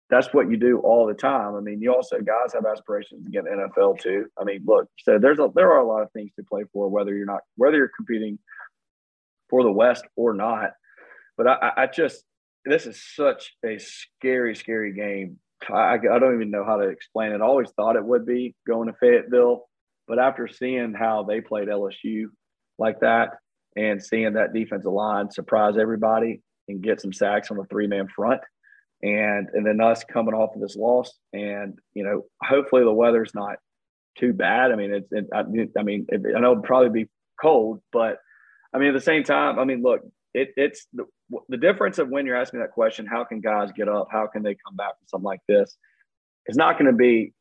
that's what you do all the time. I mean you also guys have aspirations to get nfl too. I mean look so there's a there are a lot of things to play for whether you're not whether you're competing for the west or not. But I, I just this is such a scary, scary game. I, I don't even know how to explain it. I always thought it would be going to Fayetteville, but after seeing how they played LSU like that and seeing that defensive line surprise everybody and get some sacks on the three man front, and and then us coming off of this loss, and you know, hopefully the weather's not too bad. I mean, it's it, I, I mean, it, I know it'd probably be cold, but I mean, at the same time, I mean, look, it, it's the, the difference of when you're asking that question, how can guys get up? How can they come back from something like this? It's not going to be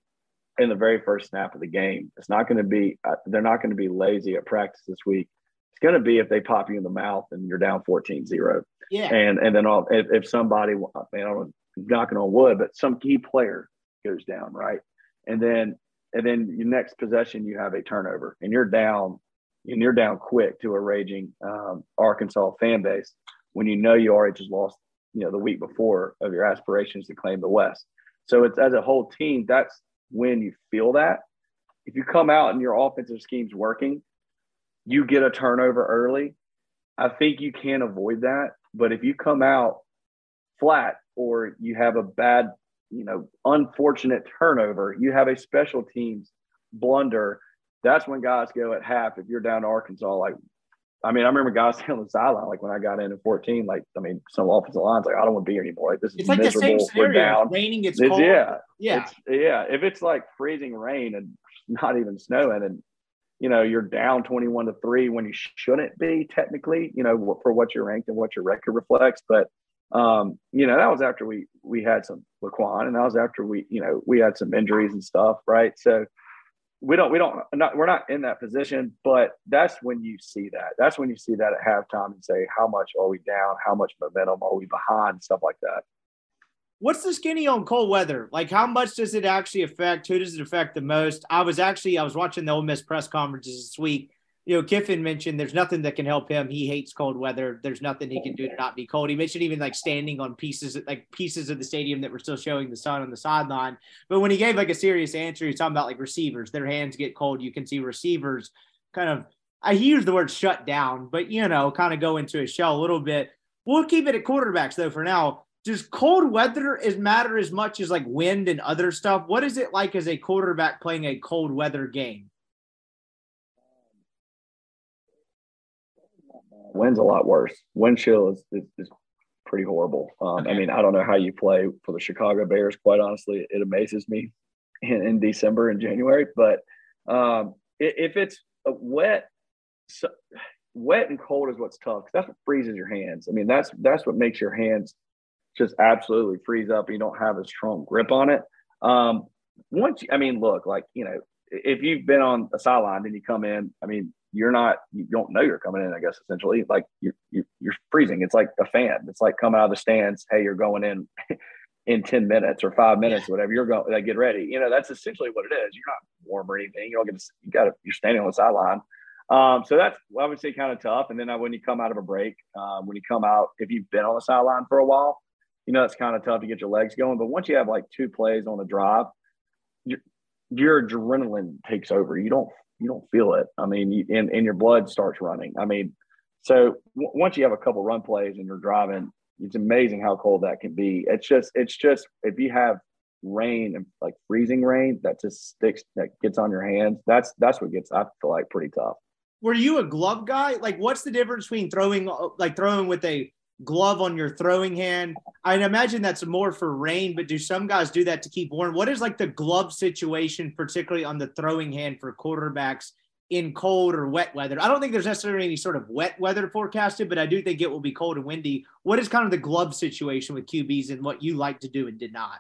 in the very first snap of the game. It's not going to be, uh, they're not going to be lazy at practice this week. It's going to be if they pop you in the mouth and you're down 14 0. Yeah. And, and then all, if, if somebody, man, I'm knocking on wood, but some key player goes down, right? And then, and then your next possession, you have a turnover and you're down and you're down quick to a raging um, Arkansas fan base when you know you already just lost, you know, the week before of your aspirations to claim the West. So it's as a whole team, that's when you feel that. If you come out and your offensive scheme's working, you get a turnover early. I think you can avoid that. But if you come out flat or you have a bad, you know, unfortunate turnover, you have a special teams blunder that's when guys go at half. If you're down to Arkansas, like, I mean, I remember guys [LAUGHS] on the sideline, like when I got in at 14, like, I mean, some offensive lines, like, I don't want to be here anymore. Like, this is it's like miserable. The same scenario. We're down. Raining, gets cold. Yeah. Yeah. It's, yeah. If it's like freezing rain and [LAUGHS] not even snowing and, you know, you're down 21 to three when you shouldn't be technically, you know, for what you're ranked and what your record reflects. But, um, you know, that was after we, we had some Laquon and that was after we, you know, we had some injuries and stuff. Right. So, we don't we don't not we're not in that position but that's when you see that. That's when you see that at halftime and say how much are we down? How much momentum are we behind? Stuff like that. What's the skinny on cold weather? Like how much does it actually affect who does it affect the most? I was actually i was watching the Ole Miss press conferences this week you know, Kiffin mentioned there's nothing that can help him. He hates cold weather. There's nothing he can do to not be cold. He mentioned even like standing on pieces, like pieces of the stadium that were still showing the sun on the sideline. But when he gave like a serious answer, he's talking about like receivers. Their hands get cold. You can see receivers kind of. I he used the word shut down, but you know, kind of go into a shell a little bit. We'll keep it at quarterbacks though for now. Does cold weather is matter as much as like wind and other stuff? What is it like as a quarterback playing a cold weather game? Wind's a lot worse. Wind chill is, is, is pretty horrible. Um, okay. I mean, I don't know how you play for the Chicago Bears. Quite honestly, it amazes me in, in December and January. But um, if it's wet, so, wet and cold is what's tough. That's what freezes your hands. I mean, that's that's what makes your hands just absolutely freeze up. You don't have a strong grip on it. Um, once, you, I mean, look, like you know, if you've been on a sideline and you come in, I mean, you're not you don't know you're coming in i guess essentially. Like you're, you're freezing. It's like a fan. It's like coming out of the stands hey you're going in [LAUGHS] in 10 minutes or five minutes whatever you're going like get ready. You know that's essentially what it is. You're not warm or anything. You don't get to, you got you're standing on the sideline. Um, so that's obviously kind of tough. And then when you come out of a break um, when you come out if you've been on the sideline for a while you know it's kind of tough to get your legs going. But once you have like two plays on the drive your, your adrenaline takes over. You don't you don't feel it. I mean, you, and, and your blood starts running. I mean, so w- once you have a couple run plays and you're driving, it's amazing how cold that can be. It's just, it's just if you have rain and like freezing rain that just sticks, that gets on your hands. That's that's what gets I feel like pretty tough. Were you a glove guy? Like, what's the difference between throwing like throwing with a glove on your throwing hand. I imagine that's more for rain, but do some guys do that to keep warm? What is like the glove situation, particularly on the throwing hand for quarterbacks in cold or wet weather? I don't think there's necessarily any sort of wet weather forecasted, but I do think it will be cold and windy. What is kind of the glove situation with QBs and what you like to do and did not?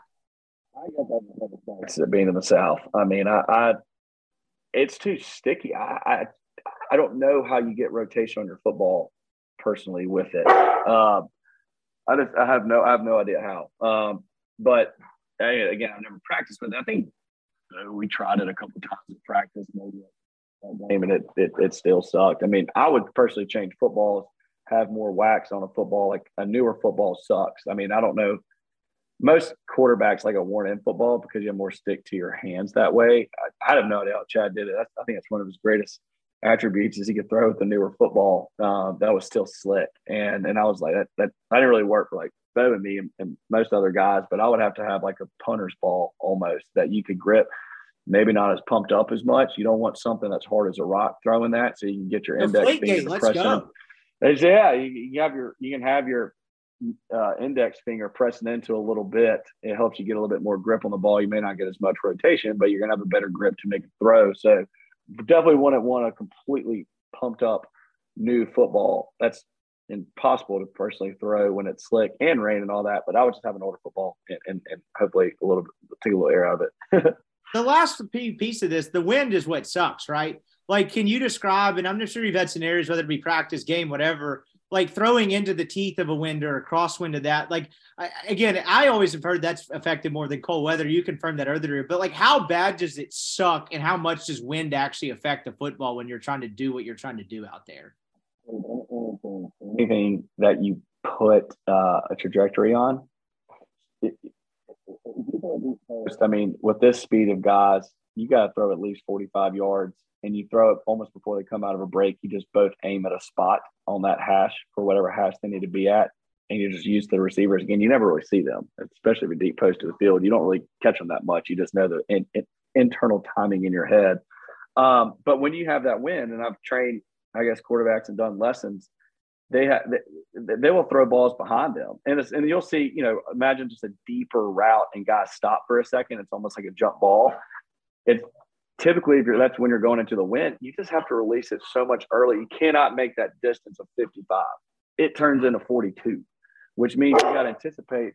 I got that being in the South. I mean, I, I it's too sticky. I, I I don't know how you get rotation on your football personally with it. Um, I just I have no I have no idea how. Um, but again, I've never practiced with it. I think uh, we tried it a couple times in practice, maybe a game, and it, it it still sucked. I mean, I would personally change footballs, have more wax on a football. Like a newer football sucks. I mean, I don't know. Most quarterbacks like a worn in football because you have more stick to your hands that way. I, I have no idea how Chad did it. That's, I think that's one of his greatest attributes as he could throw with the newer football uh, that was still slick. And and I was like that, that I didn't really work for like Bo and me and, and, most other guys, but I would have to have like a punter's ball almost that you could grip. Maybe not as pumped up as much. You don't want something that's hard as a rock throwing that, so you can get your the index finger Let's go. Yeah, you, you have your you can have your uh, index finger pressing into a little bit. It helps you get a little bit more grip on the ball. You may not get as much rotation, but you're gonna have a better grip to make a throw. So definitely wouldn't want a completely pumped up new football. That's impossible to personally throw when it's slick and rain and all that. But I would just have an older football and, and, and hopefully a little bit, take a little air out of it. [LAUGHS] the last piece of this, the wind is what sucks, right? Like, can you describe? And I'm not sure you've had scenarios, whether it be practice, game, whatever, like throwing into the teeth of a wind or a crosswind of that. Like I, again, I always have heard that's affected more than cold weather. You confirmed that earlier, but like how bad does it suck, and how much does wind actually affect the football when you're trying to do what you're trying to do out there? Anything that you put uh, a trajectory on. I mean, with this speed of guys, you got to throw at least 45 yards and you throw it almost before they come out of a break. You just both aim at a spot on that hash for whatever hash they need to be at. And you just use the receivers again. You never really see them, especially if a deep post to the field. You don't really catch them that much. You just know the in, in, internal timing in your head. Um, but when you have that win, and I've trained, I guess, quarterbacks and done lessons, they have they, they will throw balls behind them, and it's, and you'll see, you know, imagine just a deeper route and guys stop for a second. It's almost like a jump ball. It's typically if you're that's when you're going into the wind you just have to release it so much early. You cannot make that distance of 55 it turns into 42 which means you got to anticipate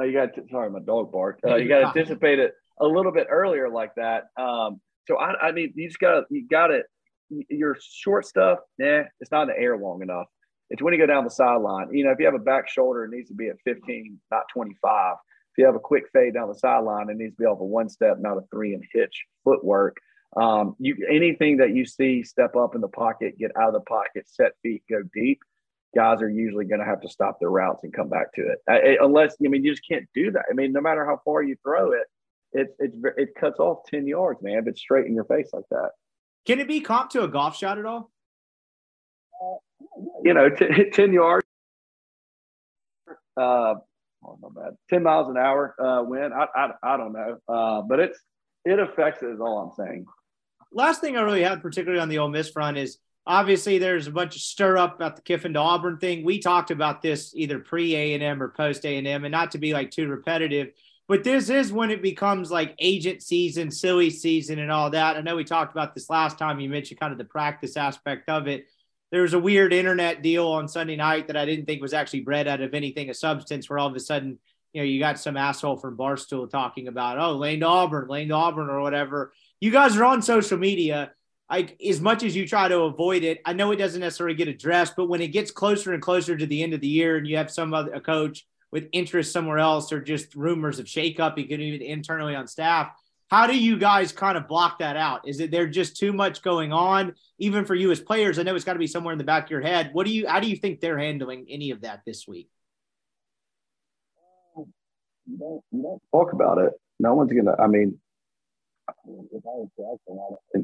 uh, you got to sorry my dog barked. Uh, you got to [LAUGHS] anticipate it a little bit earlier like that. Um, so I, I mean you just got you got it your short stuff yeah it's not in the air long enough. It's when you go down the sideline you know if you have a back shoulder it needs to be at 15 not 25 you have a quick fade down the sideline, it needs to be off a one step, not a three and hitch footwork. Um, you anything that you see step up in the pocket, get out of the pocket, set feet, go deep. Guys are usually going to have to stop their routes and come back to it, I, unless I mean you just can't do that. I mean, no matter how far you throw it, it it it cuts off ten yards, man. If it's straight in your face like that. Can it be comp to a golf shot at all? You know, t- [LAUGHS] ten yards. Uh, oh, not bad. Ten miles an hour uh, wind. I, I I don't know, uh, but it's it affects it. Is all I'm saying last thing I really had, particularly on the Ole Miss front, is obviously there's a bunch of stir up about the Kiffin to Auburn thing. We talked about this either pre A and M or post A and M, and not to be like too repetitive, but this is when it becomes like agent season, silly season, and all that. I know we talked about this last time. You mentioned kind of the practice aspect of it. There was a weird internet deal on Sunday night that I didn't think was actually bred out of anything of substance, where all of a sudden, you know, you got some asshole from Barstool talking about, oh, Lane Auburn, Lane Auburn, or whatever you guys are on social media. Like as much as you try to avoid it, I know it doesn't necessarily get addressed, but when it gets closer and closer to the end of the year and you have some other a coach with interest somewhere else or just rumors of shakeup, you can even internally on staff. How do you guys kind of block that out? Is it there just too much going on, even for you as players? I know it's got to be somewhere in the back of your head. What do you? How do you think they're handling any of that this week? You don't, you don't talk about it. No one's gonna. I mean,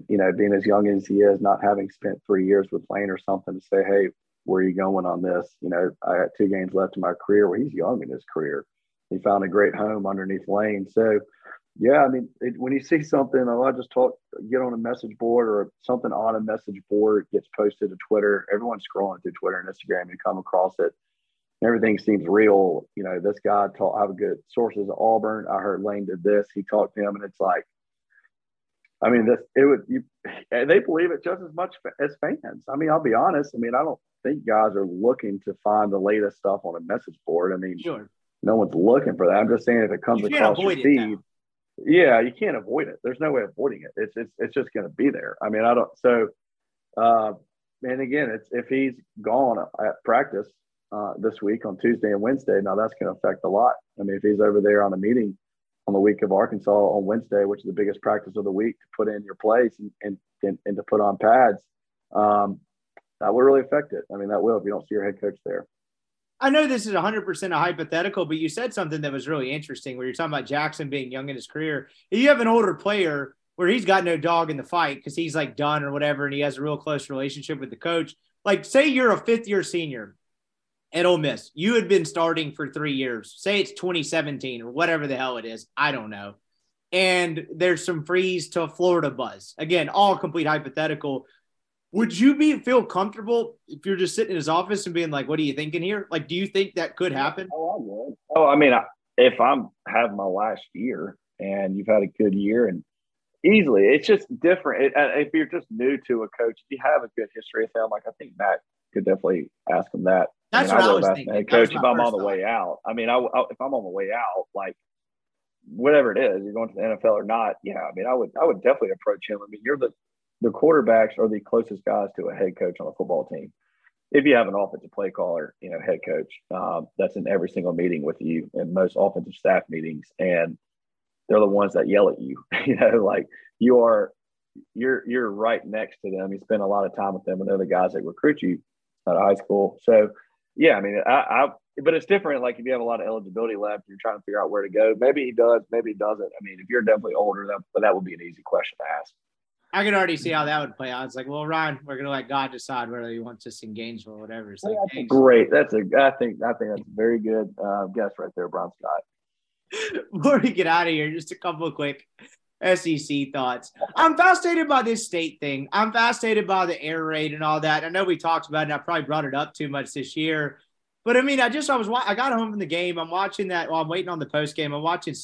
you know, being as young as he is, not having spent three years with Lane or something to say, hey, where are you going on this? You know, I got two games left in my career where he's young in his career. He found a great home underneath Lane. So, yeah, I mean, it, when you see something, oh, I just talk, get on a message board or something on a message board gets posted to Twitter. Everyone's scrolling through Twitter and Instagram and come across it. Everything seems real. You know, this guy taught, I have a good sources at Auburn. I heard Lane did this. He talked to him, and it's like, I mean, this it would you they believe it just as much as fans. I mean, I'll be honest. I mean, I don't think guys are looking to find the latest stuff on a message board. I mean, sure. no one's looking for that. I'm just saying if it comes you across your feed, yeah, you can't avoid it. There's no way of avoiding it. It's it's it's just going to be there. I mean, I don't. So, uh, and again, it's if he's gone at practice uh, this week on Tuesday and Wednesday, now that's going to affect a lot. I mean, if he's over there on a meeting on the week of Arkansas on Wednesday, which is the biggest practice of the week, to put in your place and, and, and, and to put on pads, um, that will really affect it. I mean, that will if you don't see your head coach there. I know this is 100% a hypothetical, but you said something that was really interesting where you're talking about Jackson being young in his career. If you have an older player where he's got no dog in the fight because he's like done or whatever, and he has a real close relationship with the coach, like say you're a fifth year senior at Ole Miss. You had been starting for three years. Say it's 2017 or whatever the hell it is. I don't know. And there's some Freeze to Florida buzz. Again, all complete hypothetical. Would you be feel comfortable if you're just sitting in his office and being like, "What are you thinking here?" Like, do you think that could happen? Oh, I would. Oh, I mean, if I'm having my last year and you've had a good year and easily, it's just different. It, uh, if you're just new to a coach, if you have a good history with them, like I think Matt could definitely ask him that. That's I mean, what I, I was thinking. Hey, coach, if I'm on the thought. way out, I mean, I, I, if I'm on the way out, like whatever it is, you're going to the NFL or not, yeah, I mean, I would, I would definitely approach him. I mean, you're the, the quarterbacks are the closest guys to a head coach on a football team. If you have an offensive play caller, you know, head coach, um, that's in every single meeting with you and most offensive staff meetings, and they're the ones that yell at you. [LAUGHS] you know, like you are, you're you're right next to them. You spend a lot of time with them, and they're the guys that recruit you out of high school. So yeah, I mean, I, I, but it's different. Like if you have a lot of eligibility left, you're trying to figure out where to go. Maybe he does, maybe he doesn't. I mean, if you're definitely older, that, but that would be an easy question to ask. I can already see how that would play out. It's like, well, Ryan, we're gonna let God decide whether he wants us in Gainesville or whatever. It's like, yeah, great. That's a. I think. I think that's a very good uh, guess right there, Brian Scott. [LAUGHS] Before we get out of here, just a couple of quick SEC thoughts. I'm fascinated by this state thing. I'm fascinated by the air raid and all that. I know we talked about it. I probably brought it up too much this year, but I mean, I just I was I got home from the game. I'm watching that while I'm waiting on the post game. I'm watching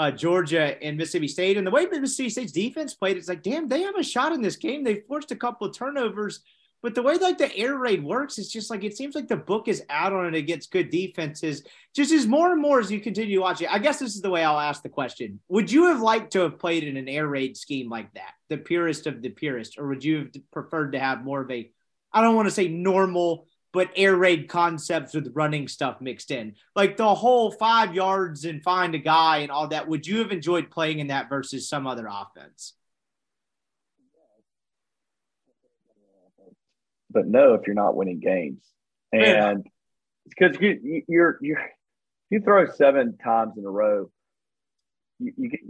uh, Georgia and Mississippi State, and the way Mississippi State's defense played, it's like, damn, they have a shot in this game. They forced a couple of turnovers but the way like the air raid works, it's just like it seems like the book is out on it against good defenses. Just as more and more as you continue watching. I guess this is the way I'll ask the question. Would you have liked to have played in an air raid scheme like that, the purest of the purest, or would you have preferred to have more of a, I don't want to say normal, but air raid concepts with running stuff mixed in, like the whole five yards and find a guy and all that. Would you have enjoyed playing in that versus some other offense? But no, if you're not winning games, and because you you're you're you throw seven times in a row, you, you get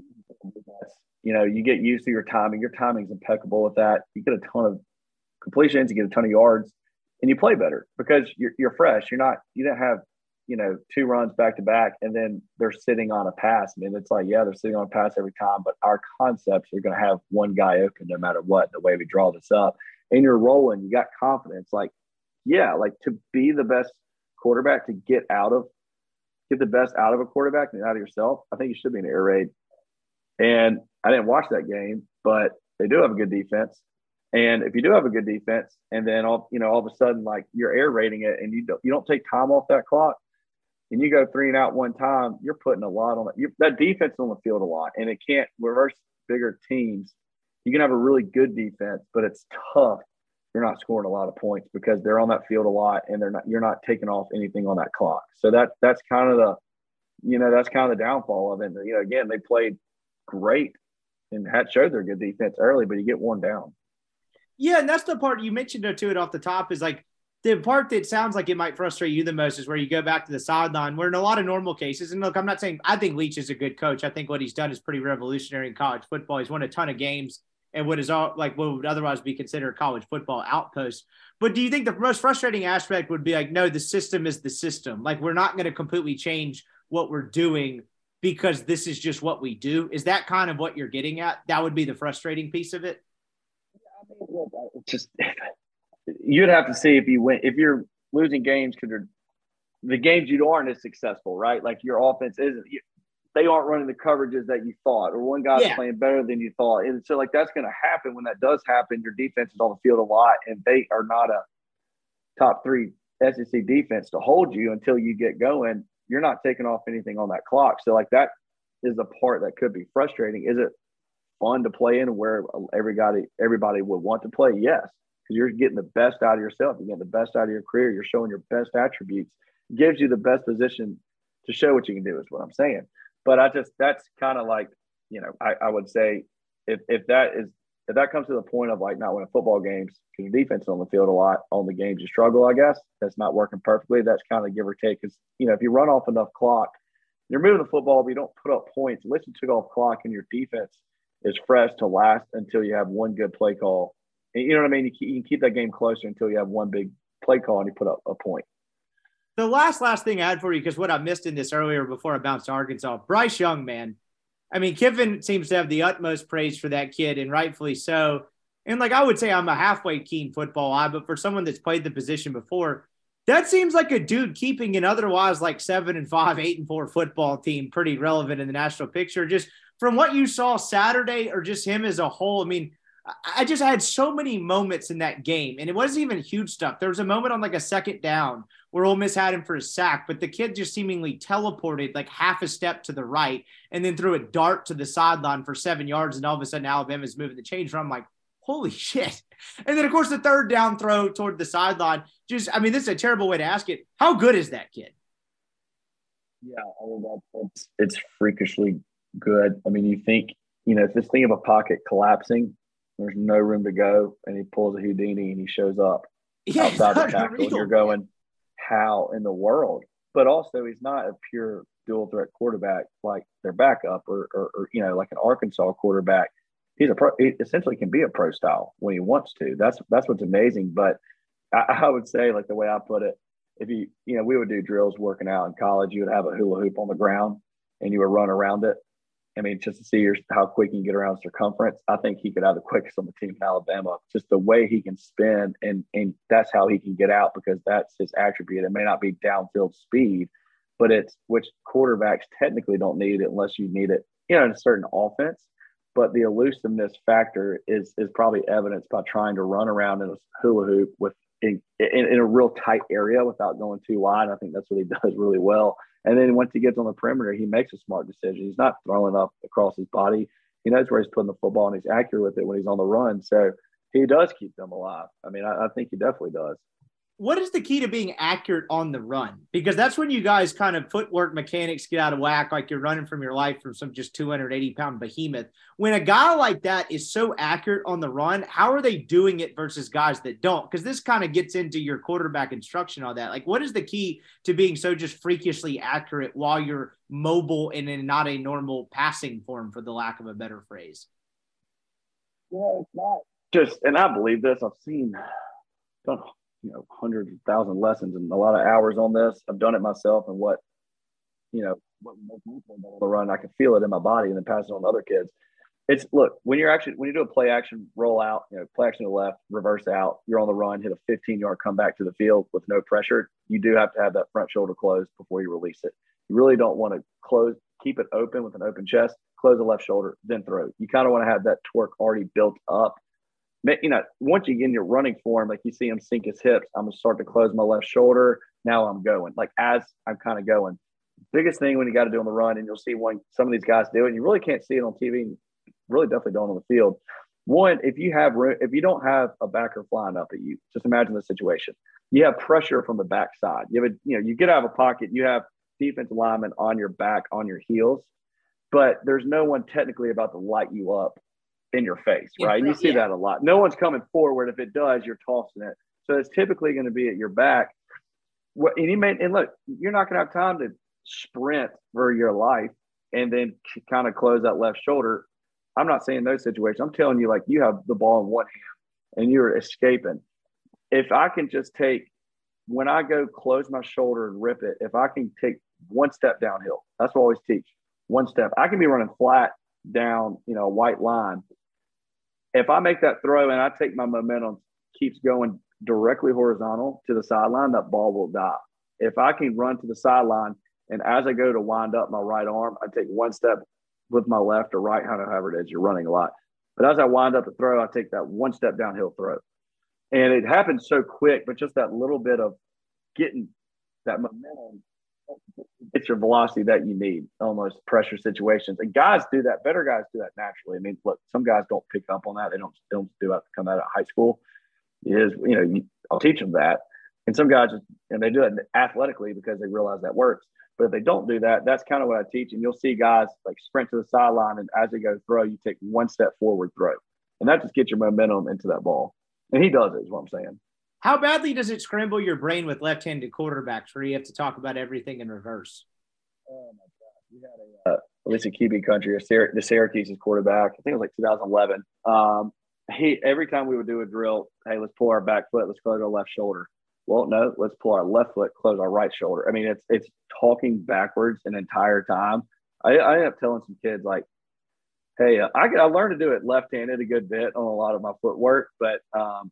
you know you get used to your timing. Your timing's impeccable with that. You get a ton of completions, you get a ton of yards and you play better because you're, you're fresh. You're not you don't have you know two runs back to back, and then they're sitting on a pass. I mean, it's like yeah, they're sitting on a pass every time, but our concepts are going to have one guy open no matter what. The way we draw this up, and you're rolling, you got confidence. Like yeah, like to be the best quarterback to get out of get the best out of a quarterback and out of yourself. I think you should be an air raid. And I didn't watch that game, but they do have a good defense. And if you do have a good defense, and then all you know, all of a sudden, like you're air raiding it, and you don't you don't take time off that clock, and you go three and out one time, you're putting a lot on it. That defense on the field a lot, and it can't reverse bigger teams. You can have a really good defense, but it's tough. You're not scoring a lot of points because they're on that field a lot, and they're not. You're not taking off anything on that clock. So that that's kind of the, you know, that's kind of the downfall of it. You know, again, they played great and had showed their good defense early, but you get one down. Yeah, and that's the part you mentioned to it off the top is like the part that sounds like it might frustrate you the most is where you go back to the sideline, where in a lot of normal cases, and look, I'm not saying I think Leach is a good coach. I think what he's done is pretty revolutionary in college football. He's won a ton of games and what is all like what would otherwise be considered college football outpost. But do you think the most frustrating aspect would be like, no, the system is the system. Like we're not going to completely change what we're doing because this is just what we do. Is that kind of what you're getting at? That would be the frustrating piece of it just you'd have to see if you win if you're losing games because the games you aren't as successful, right? Like your offense isn't. You, they aren't running the coverages that you thought, or one guy's yeah. playing better than you thought, and so like that's going to happen. When that does happen, your defense is on the field a lot, and they are not a top three SEC defense to hold you until you get going. You're not taking off anything on that clock, so like that is the part that could be frustrating. Is it fun to play in where everybody everybody would want to play? Yes, because you're getting the best out of yourself. You're getting the best out of your career. You're showing your best attributes. gives you the best position to show what you can do. Is what I'm saying. But I just that's kind of like you know I, I would say if if that is if that comes to the point of like not winning football games because your defense is on the field a lot on the games you struggle, I guess that's not working perfectly. That's kind of give or take. Because you know if you run off enough clock, you're moving the football, but you don't put up points. Unless you took off clock and your defense is fresh to last until you have one good play call. And you know what I mean? You, you can keep that game closer until you have one big play call and you put up a point. The last last thing I had for you, because what I missed in this earlier before I bounced to Arkansas, Bryce Young, man. I mean, Kiffin seems to have the utmost praise for that kid, and rightfully so. And like I would say, I'm a halfway keen football eye, but for someone that's played the position before, that seems like a dude keeping an otherwise like seven and five, eight and four football team pretty relevant in the national picture. Just from what you saw Saturday or just him as a whole, I mean, I just had so many moments in that game, and it wasn't even huge stuff. There was a moment on like a second down where Ole Miss had him for a sack, but the kid just seemingly teleported like half a step to the right and then threw a dart to the sideline for seven yards, and all of a sudden Alabama's moving the change from. I'm like, holy [LAUGHS] shit! And then of course the third down throw toward the sideline. Just, I mean, this is a terrible way to ask it. How good is that kid? Yeah, I mean, it's freakishly good. I mean, you think, you know, if this thing of a pocket collapsing, there's no room to go, and he pulls a Houdini and he shows up yeah, outside the tackle, and you're going, how in the world? But also, he's not a pure dual threat quarterback like their backup or, or, or you know, like an Arkansas quarterback. He's a pro. He essentially can be a pro style when he wants to. That's that's what's amazing. But I, [LAUGHS] I would say, like the way I put it, if you you know, we would do drills working out in college. You would have a hula hoop on the ground, and you would run around it I mean, just to see how quick he can get around circumference, I think he could have the quickest on the team in Alabama. Just the way he can spin, and and that's how he can get out because that's his attribute. It may not be downfield speed, but it's which quarterbacks technically don't need it unless you need it, you know, in a certain offense. But the elusiveness factor is is probably evidenced by trying to run around in a hula hoop with in, in, in a real tight area without going too wide. I think that's what he [LAUGHS] does really well. And then once he gets on the perimeter, he makes a smart decision. He's not throwing up across his body. He knows where he's putting the football and he's accurate with it when he's on the run. So he does keep them alive. I mean, I, I think he definitely does. What is the key to being accurate on the run? Because that's when you guys kind of footwork mechanics get out of whack, like you're running from your life from some just 280 pound behemoth. When a guy like that is so accurate on the run, how are they doing it versus guys that don't? Because this kind of gets into your quarterback instruction on that. Like, what is the key to being so just freakishly accurate while you're mobile and in not a normal passing form, for the lack of a better phrase? Well, it's not just, and I believe this. I've seen, don't know you know hundreds of thousand lessons and a lot of hours on this. I've done it myself, and what you know what the run, I can feel it in my body, and then pass it on to other kids. It's look when you're actually when you do a play action roll out, you know, play action to the left, reverse out, you're on the run, hit a 15 yard comeback to the field with no pressure. You do have to have that front shoulder closed before you release it. You really don't want to close, keep it open with an open chest, close the left shoulder, then throw. You kind of want to have that torque already built up you know, once you get in your running form, like you see him sink his hips, I'm gonna start to close my left shoulder. Now I'm going. Like as I'm kind of going. Biggest thing when you got to do on the run, and you'll see when some of these guys do it. And you really can't see it on TV. Really, definitely don't on the field. One, if you have room, if you don't have a backer flying up at you, just imagine the situation. You have pressure from the backside. You have a, you know, you get out of a pocket. You have defensive linemen on your back, on your heels, but there's no one technically about to light you up in your face, right? you see yeah. that a lot. No one's coming forward. If it does, you're tossing it. So it's typically going to be at your back. And you may, and look, you're not going to have time to sprint for your life and then kind of close that left shoulder. I'm not saying those situations. I'm telling you, like you have the ball in one hand and you're escaping. If I can just take when I go close my shoulder and rip it, if I can take one step downhill, that's what I always teach. One step. I can be running flat down, you know, a white line if I make that throw and I take my momentum keeps going directly horizontal to the sideline, that ball will die. If I can run to the sideline and as I go to wind up my right arm, I take one step with my left or right, hand, however it is, you're running a lot. But as I wind up the throw, I take that one step downhill throw. And it happens so quick, but just that little bit of getting that momentum it's your velocity that you need almost pressure situations. And guys do that. Better guys do that naturally. I mean, look, some guys don't pick up on that. They don't, don't do it come out of high school. It is, you know, you, I'll teach them that. And some guys just, and they do it athletically because they realize that works. But if they don't do that, that's kind of what I teach. And you'll see guys like sprint to the sideline, and as they go throw, you take one step forward throw, and that just gets your momentum into that ball. And he does it, is what I'm saying. How badly does it scramble your brain with left-handed quarterbacks where you have to talk about everything in reverse? Oh my God, we had a uh, Alicia Kebe country, the Syracuse's quarterback. I think it was like 2011. Um, he every time we would do a drill, hey, let's pull our back foot, let's close our left shoulder. Well, no, let's pull our left foot, close our right shoulder. I mean, it's it's talking backwards an entire time. I, I end up telling some kids like, hey, uh, I I learned to do it left-handed a good bit on a lot of my footwork, but um,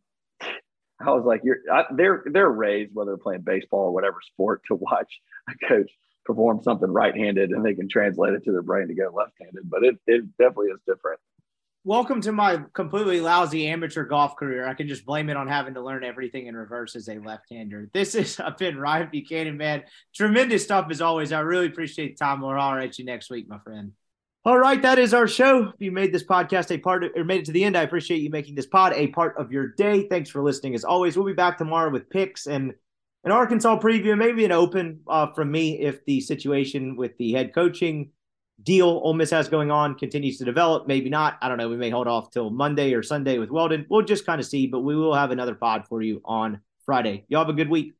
I was like, you're I, they're they're raised whether they're playing baseball or whatever sport to watch a coach perform something right-handed and they can translate it to their brain to go left-handed. But it it definitely is different. Welcome to my completely lousy amateur golf career. I can just blame it on having to learn everything in reverse as a left-hander. This is [LAUGHS] I've been Ryan Buchanan, man. Tremendous stuff as always. I really appreciate the time. We'll at you next week, my friend. All right, that is our show. If you made this podcast a part of, or made it to the end, I appreciate you making this pod a part of your day. Thanks for listening. As always, we'll be back tomorrow with picks and an Arkansas preview, maybe an open uh, from me if the situation with the head coaching deal Ole Miss has going on continues to develop. Maybe not. I don't know. We may hold off till Monday or Sunday with Weldon. We'll just kind of see, but we will have another pod for you on Friday. Y'all have a good week.